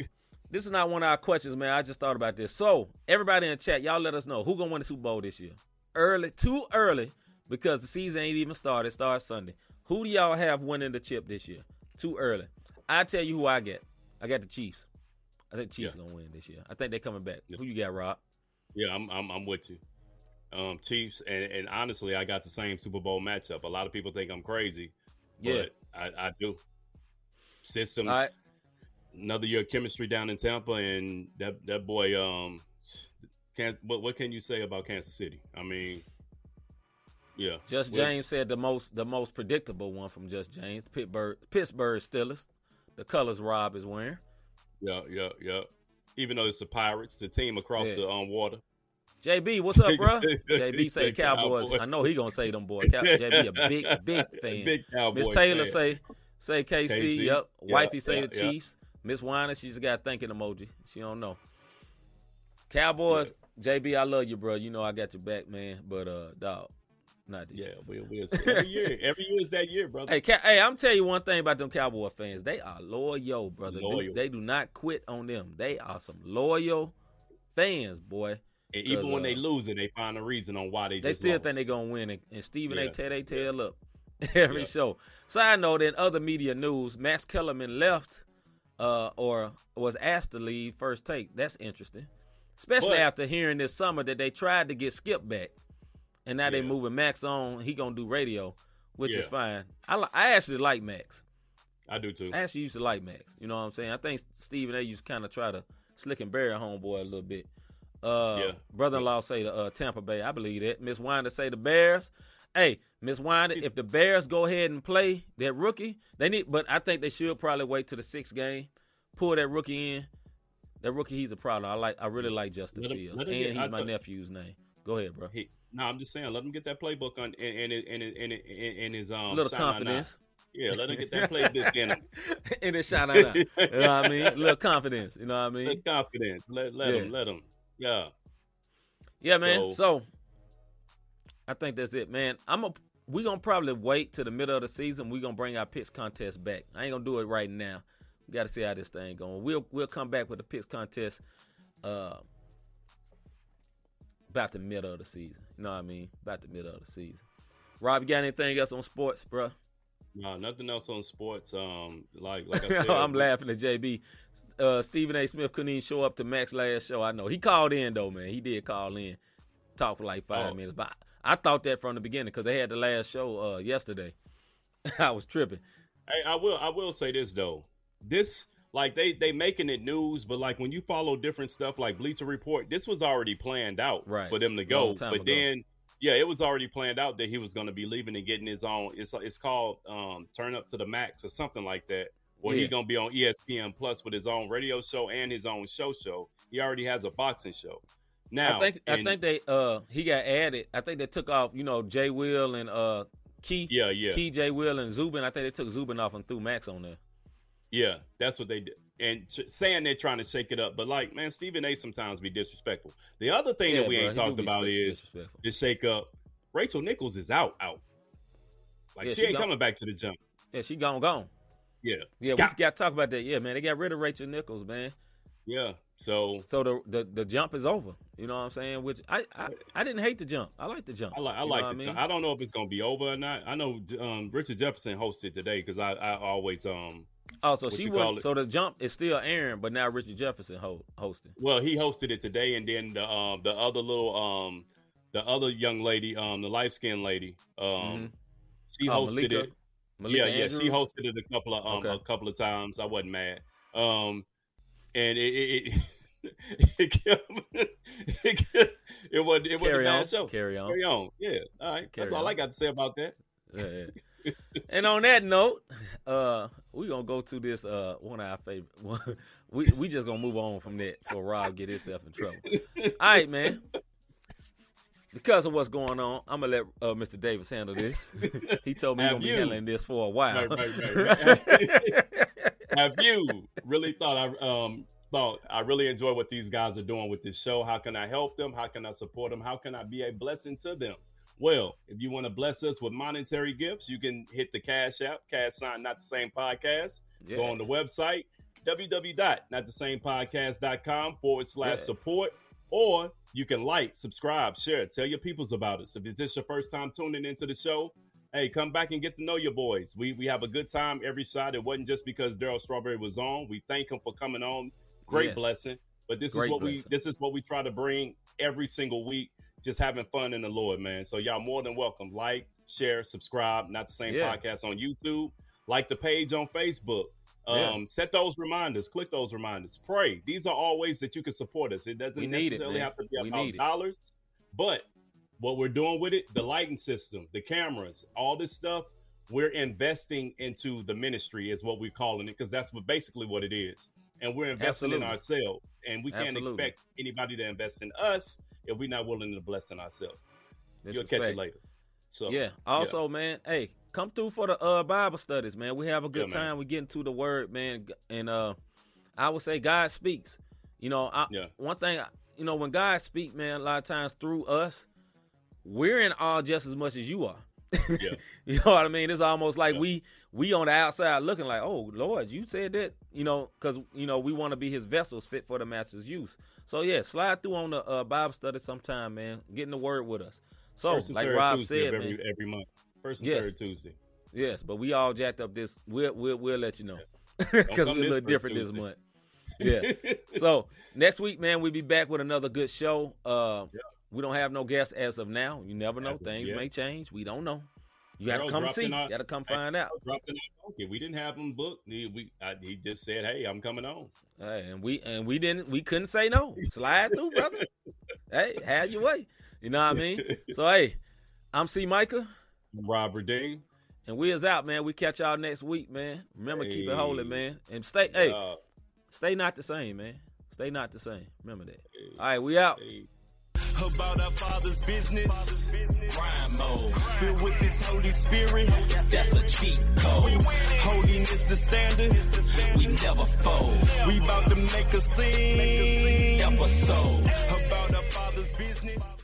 this is not one of our questions, man. I just thought about this. So everybody in the chat, y'all let us know who gonna win the Super Bowl this year. Early, too early, because the season ain't even started. It starts Sunday. Who do y'all have winning the chip this year? Too early. I tell you who I get. I got the Chiefs. I think Chiefs Yeah. gonna win this year. I think they're coming back. Who you got, Rob? Yeah, I'm I'm I'm with you. Um, Chiefs and, and honestly, I got the same Super Bowl matchup. A lot of people think I'm crazy, Yeah. but I, I do. Systems, right. another year of chemistry down in Tampa, and that that boy. Um, can what what can you say about Kansas City? I mean, yeah, Just Well, James said the most the most predictable one from Just James. Pittsburgh Pittsburgh Steelers. The colors Rob is wearing. Yeah, yeah, yeah. Even though it's the Pirates, the team across Yeah. the um, water. JB, what's up, bro? JB say Cowboys. Cowboys. I know he gonna say them boys. Cow- JB a big, big fan. Big Cowboy Miss Taylor fan. say say KC. KC, Yep. yeah, Wifey say the. Chiefs. Miss Weiner, she's got a thinking emoji. She don't know. Cowboys, JB, I love you, bro. You know I got your back, man. But uh, dog, not this Yeah, year. we, we'll every year. Every year is that year, brother. Hey, Ca- hey, I'm telling you one thing about them Cowboy fans. They are loyal, brother. They- Loyal. They, do not quit on them. They are some loyal fans, boy. and even when uh, they lose it, they find a reason on why they. They still lost. think they're gonna win, and, and Stephen A. Yeah. tear they tail up every Yeah. show. Side note: in other media news, Max Kellerman left, uh, or was asked to leave. First take. That's interesting, especially But- after hearing this summer that they tried to get Skip back, and now they Yeah. moving Max on. He gonna do radio, which is fine. I li- I actually like Max. I do too. I actually used to like Max. You know what I'm saying? I think Stephen A. used to kind of try to slick and bury homeboy a little bit. Uh, Yeah. Brother-in-law say the uh, Tampa Bay. I believe that. Miss Winder say the Bears. Hey, Miss Winder, if the Bears go ahead and play that rookie, they need. But I think they should probably wait to the sixth game, pull that rookie in. That rookie, he's a problem. I like. I really like Justin him- Fields, and he's my nephew's name. Go ahead, bro. He, no, I'm just saying, let him get that playbook on in in in in, in, in his um a little confidence. Yeah, let him get that playbook in him. and it shot out. You know what I mean? A little confidence. You know what I mean? Let confidence. Let let Yeah. him. Let him. Yeah. Yeah, man. So, So- I think that's it, man. I'm a we gonna probably wait to the middle of the season. We gonna bring our pitch contest back. I ain't gonna do it right now. We got to see how this thing going. We'll we'll come back with the pitch contest uh about the middle of the season. You know what I mean? About the middle of the season. Rob, you got anything else on sports, bro? No, nothing else on sports. Um, like like I said, I'm laughing at JB. Uh, Stephen A. Smith couldn't even show up to Max last show. I know he called in though, man. He did call in, talk for like five Oh. minutes. But I thought that from the beginning because they had the last show uh, yesterday. I was tripping. Hey, I will I will say this though. This like they they making it news, but like when you follow different stuff like Bleacher Report, this was already planned out Right. for them to go. But ago. then yeah, it was already planned out that he was going to be leaving and getting his own. It's it's called um, Turn Up to the Max or something like that. Where Yeah. he's going to be on ESPN Plus with his own radio show and his own show show. He already has a boxing show. Now I think I think they uh he got added. I think they took off. You know, Jay Will and uh Key. yeah yeah Key J Will and Zubin. I think they took Zubin off and threw Max on there. Yeah, that's what they did. And ch- saying they're trying to shake it up, but like, man, Stephen A. sometimes be disrespectful. The other thing Yeah, that we bro, ain't talked about is the shake up. Rachel Nichols is out, out. Like Yeah, she, she ain't gone. coming back to the jump. Yeah, she gone gone. Yeah, Yeah, Got- we got to talk about that. Yeah, man, they got rid of Rachel Nichols, man. yeah. So So the, the the jump is over. You know what I'm saying? Which I I, I didn't hate the jump. I like the jump. I like, I like. the- I mean? I don't know if it's gonna be over or not. I know um, Richard Jefferson hosted today because I, I always um. Oh, so what she was it? so the jump is still Aaron, but now Richard Jefferson ho- hosting. Well, he hosted it today, and then the um the other little um the other young lady um the light skinned lady um Mhm. she Oh, hosted Malika- it. Malika yeah, yeah, she hosted it a couple of um Okay. a couple of times. I wasn't mad. Um, and it it, it, it kept it kept it wasn't. It wasn't Carry a bad on. show. Carry on. Carry on. Yeah. All right. Carry That's all I got to say about that. Yeah, yeah. and on that note, uh, we gonna go to this uh one of our favorite. we we just gonna move on from that before Rob get himself in trouble. All right, man. Because of what's going on, I'm gonna let uh, Mr. Davis handle this. he told me he's gonna be handling this for a while. Right, right, right. Have you really thought I um thought I really enjoy what these guys are doing with this show? How can I help them? How can I support them? How can I be a blessing to them? Well, if you want to bless us with monetary gifts, you can hit the cash app, cash sign, not the same podcast. Yeah. Go on the website, www.notthesamepodcast.com forward slash support. Or you can like, subscribe, share, tell your peoples about us. If it's just your first time tuning into the show, hey, come back and get to know your boys. We we have a good time every shot. It wasn't just because Darryl Strawberry was on. We thank him for coming on. Great Yes. blessing. But this Great is what we this is what we try to bring every single week. Just having fun in the Lord, man. So y'all more than welcome. Like, share, subscribe. Not the same Yeah. podcast on YouTube. Like the page on Facebook. Um, Yeah. set those reminders, click those reminders, pray. These are all ways that you can support us. It doesn't We need it, necessarily man. have to be We about dollars, but what we're doing with it, the lighting system, the cameras, all this stuff, we're investing into the ministry, is what we're calling it, because that's what basically what it is. And we're investing in ourselves, and we can't Absolutely. expect anybody to invest in us if we're not willing to bless in ourselves. This You'll catch facts. it later. So Yeah. Also, man, hey, come through for the uh Bible studies, man. We have a good Yeah, time. We get into the word, man, and uh I would say God speaks. You know, I, Yeah. one thing, you know, when God speaks, man, a lot of times through us, we're in awe just as much as you are. Yeah. you know what I mean? It's almost like Yeah. we we on the outside looking like, oh Lord, you said that, you know, because you know we want to be His vessels fit for the Master's use. So yeah, slide through on the uh, Bible study sometime, man. Getting the Word with us. So like Rob Tuesday said, every, man, every month. First and Yes. third Tuesday. Yes, but we all jacked up this. We'll we'll, we'll let you know because we're a little different this month. Yeah. so next week, man, we'll be back with another good show. Uh, Yeah. We don't have no guests as of now. You never know; As things may change. We don't know. You got to come see. in You got to come find out. dropped in our pocket. We didn't have him booked. He, we, I, he just said, "Hey, I'm coming on." Hey, and we and we didn't. We couldn't say no. Slide through, brother. hey, have your way. You know what I mean? So hey, I'm C. Micah, Robert Dean. and we is out, man. We catch y'all next week, man. Remember, keep it holy, man, and stay. Hey, Stay not the same, man. Stay not the same. Remember that. All right, we out. hey. About our father's business. Grind mode. Filled with his Holy Spirit. That's a cheat code. Holiness the standard. We never fold. We about to make a scene. Episode. About our father's business.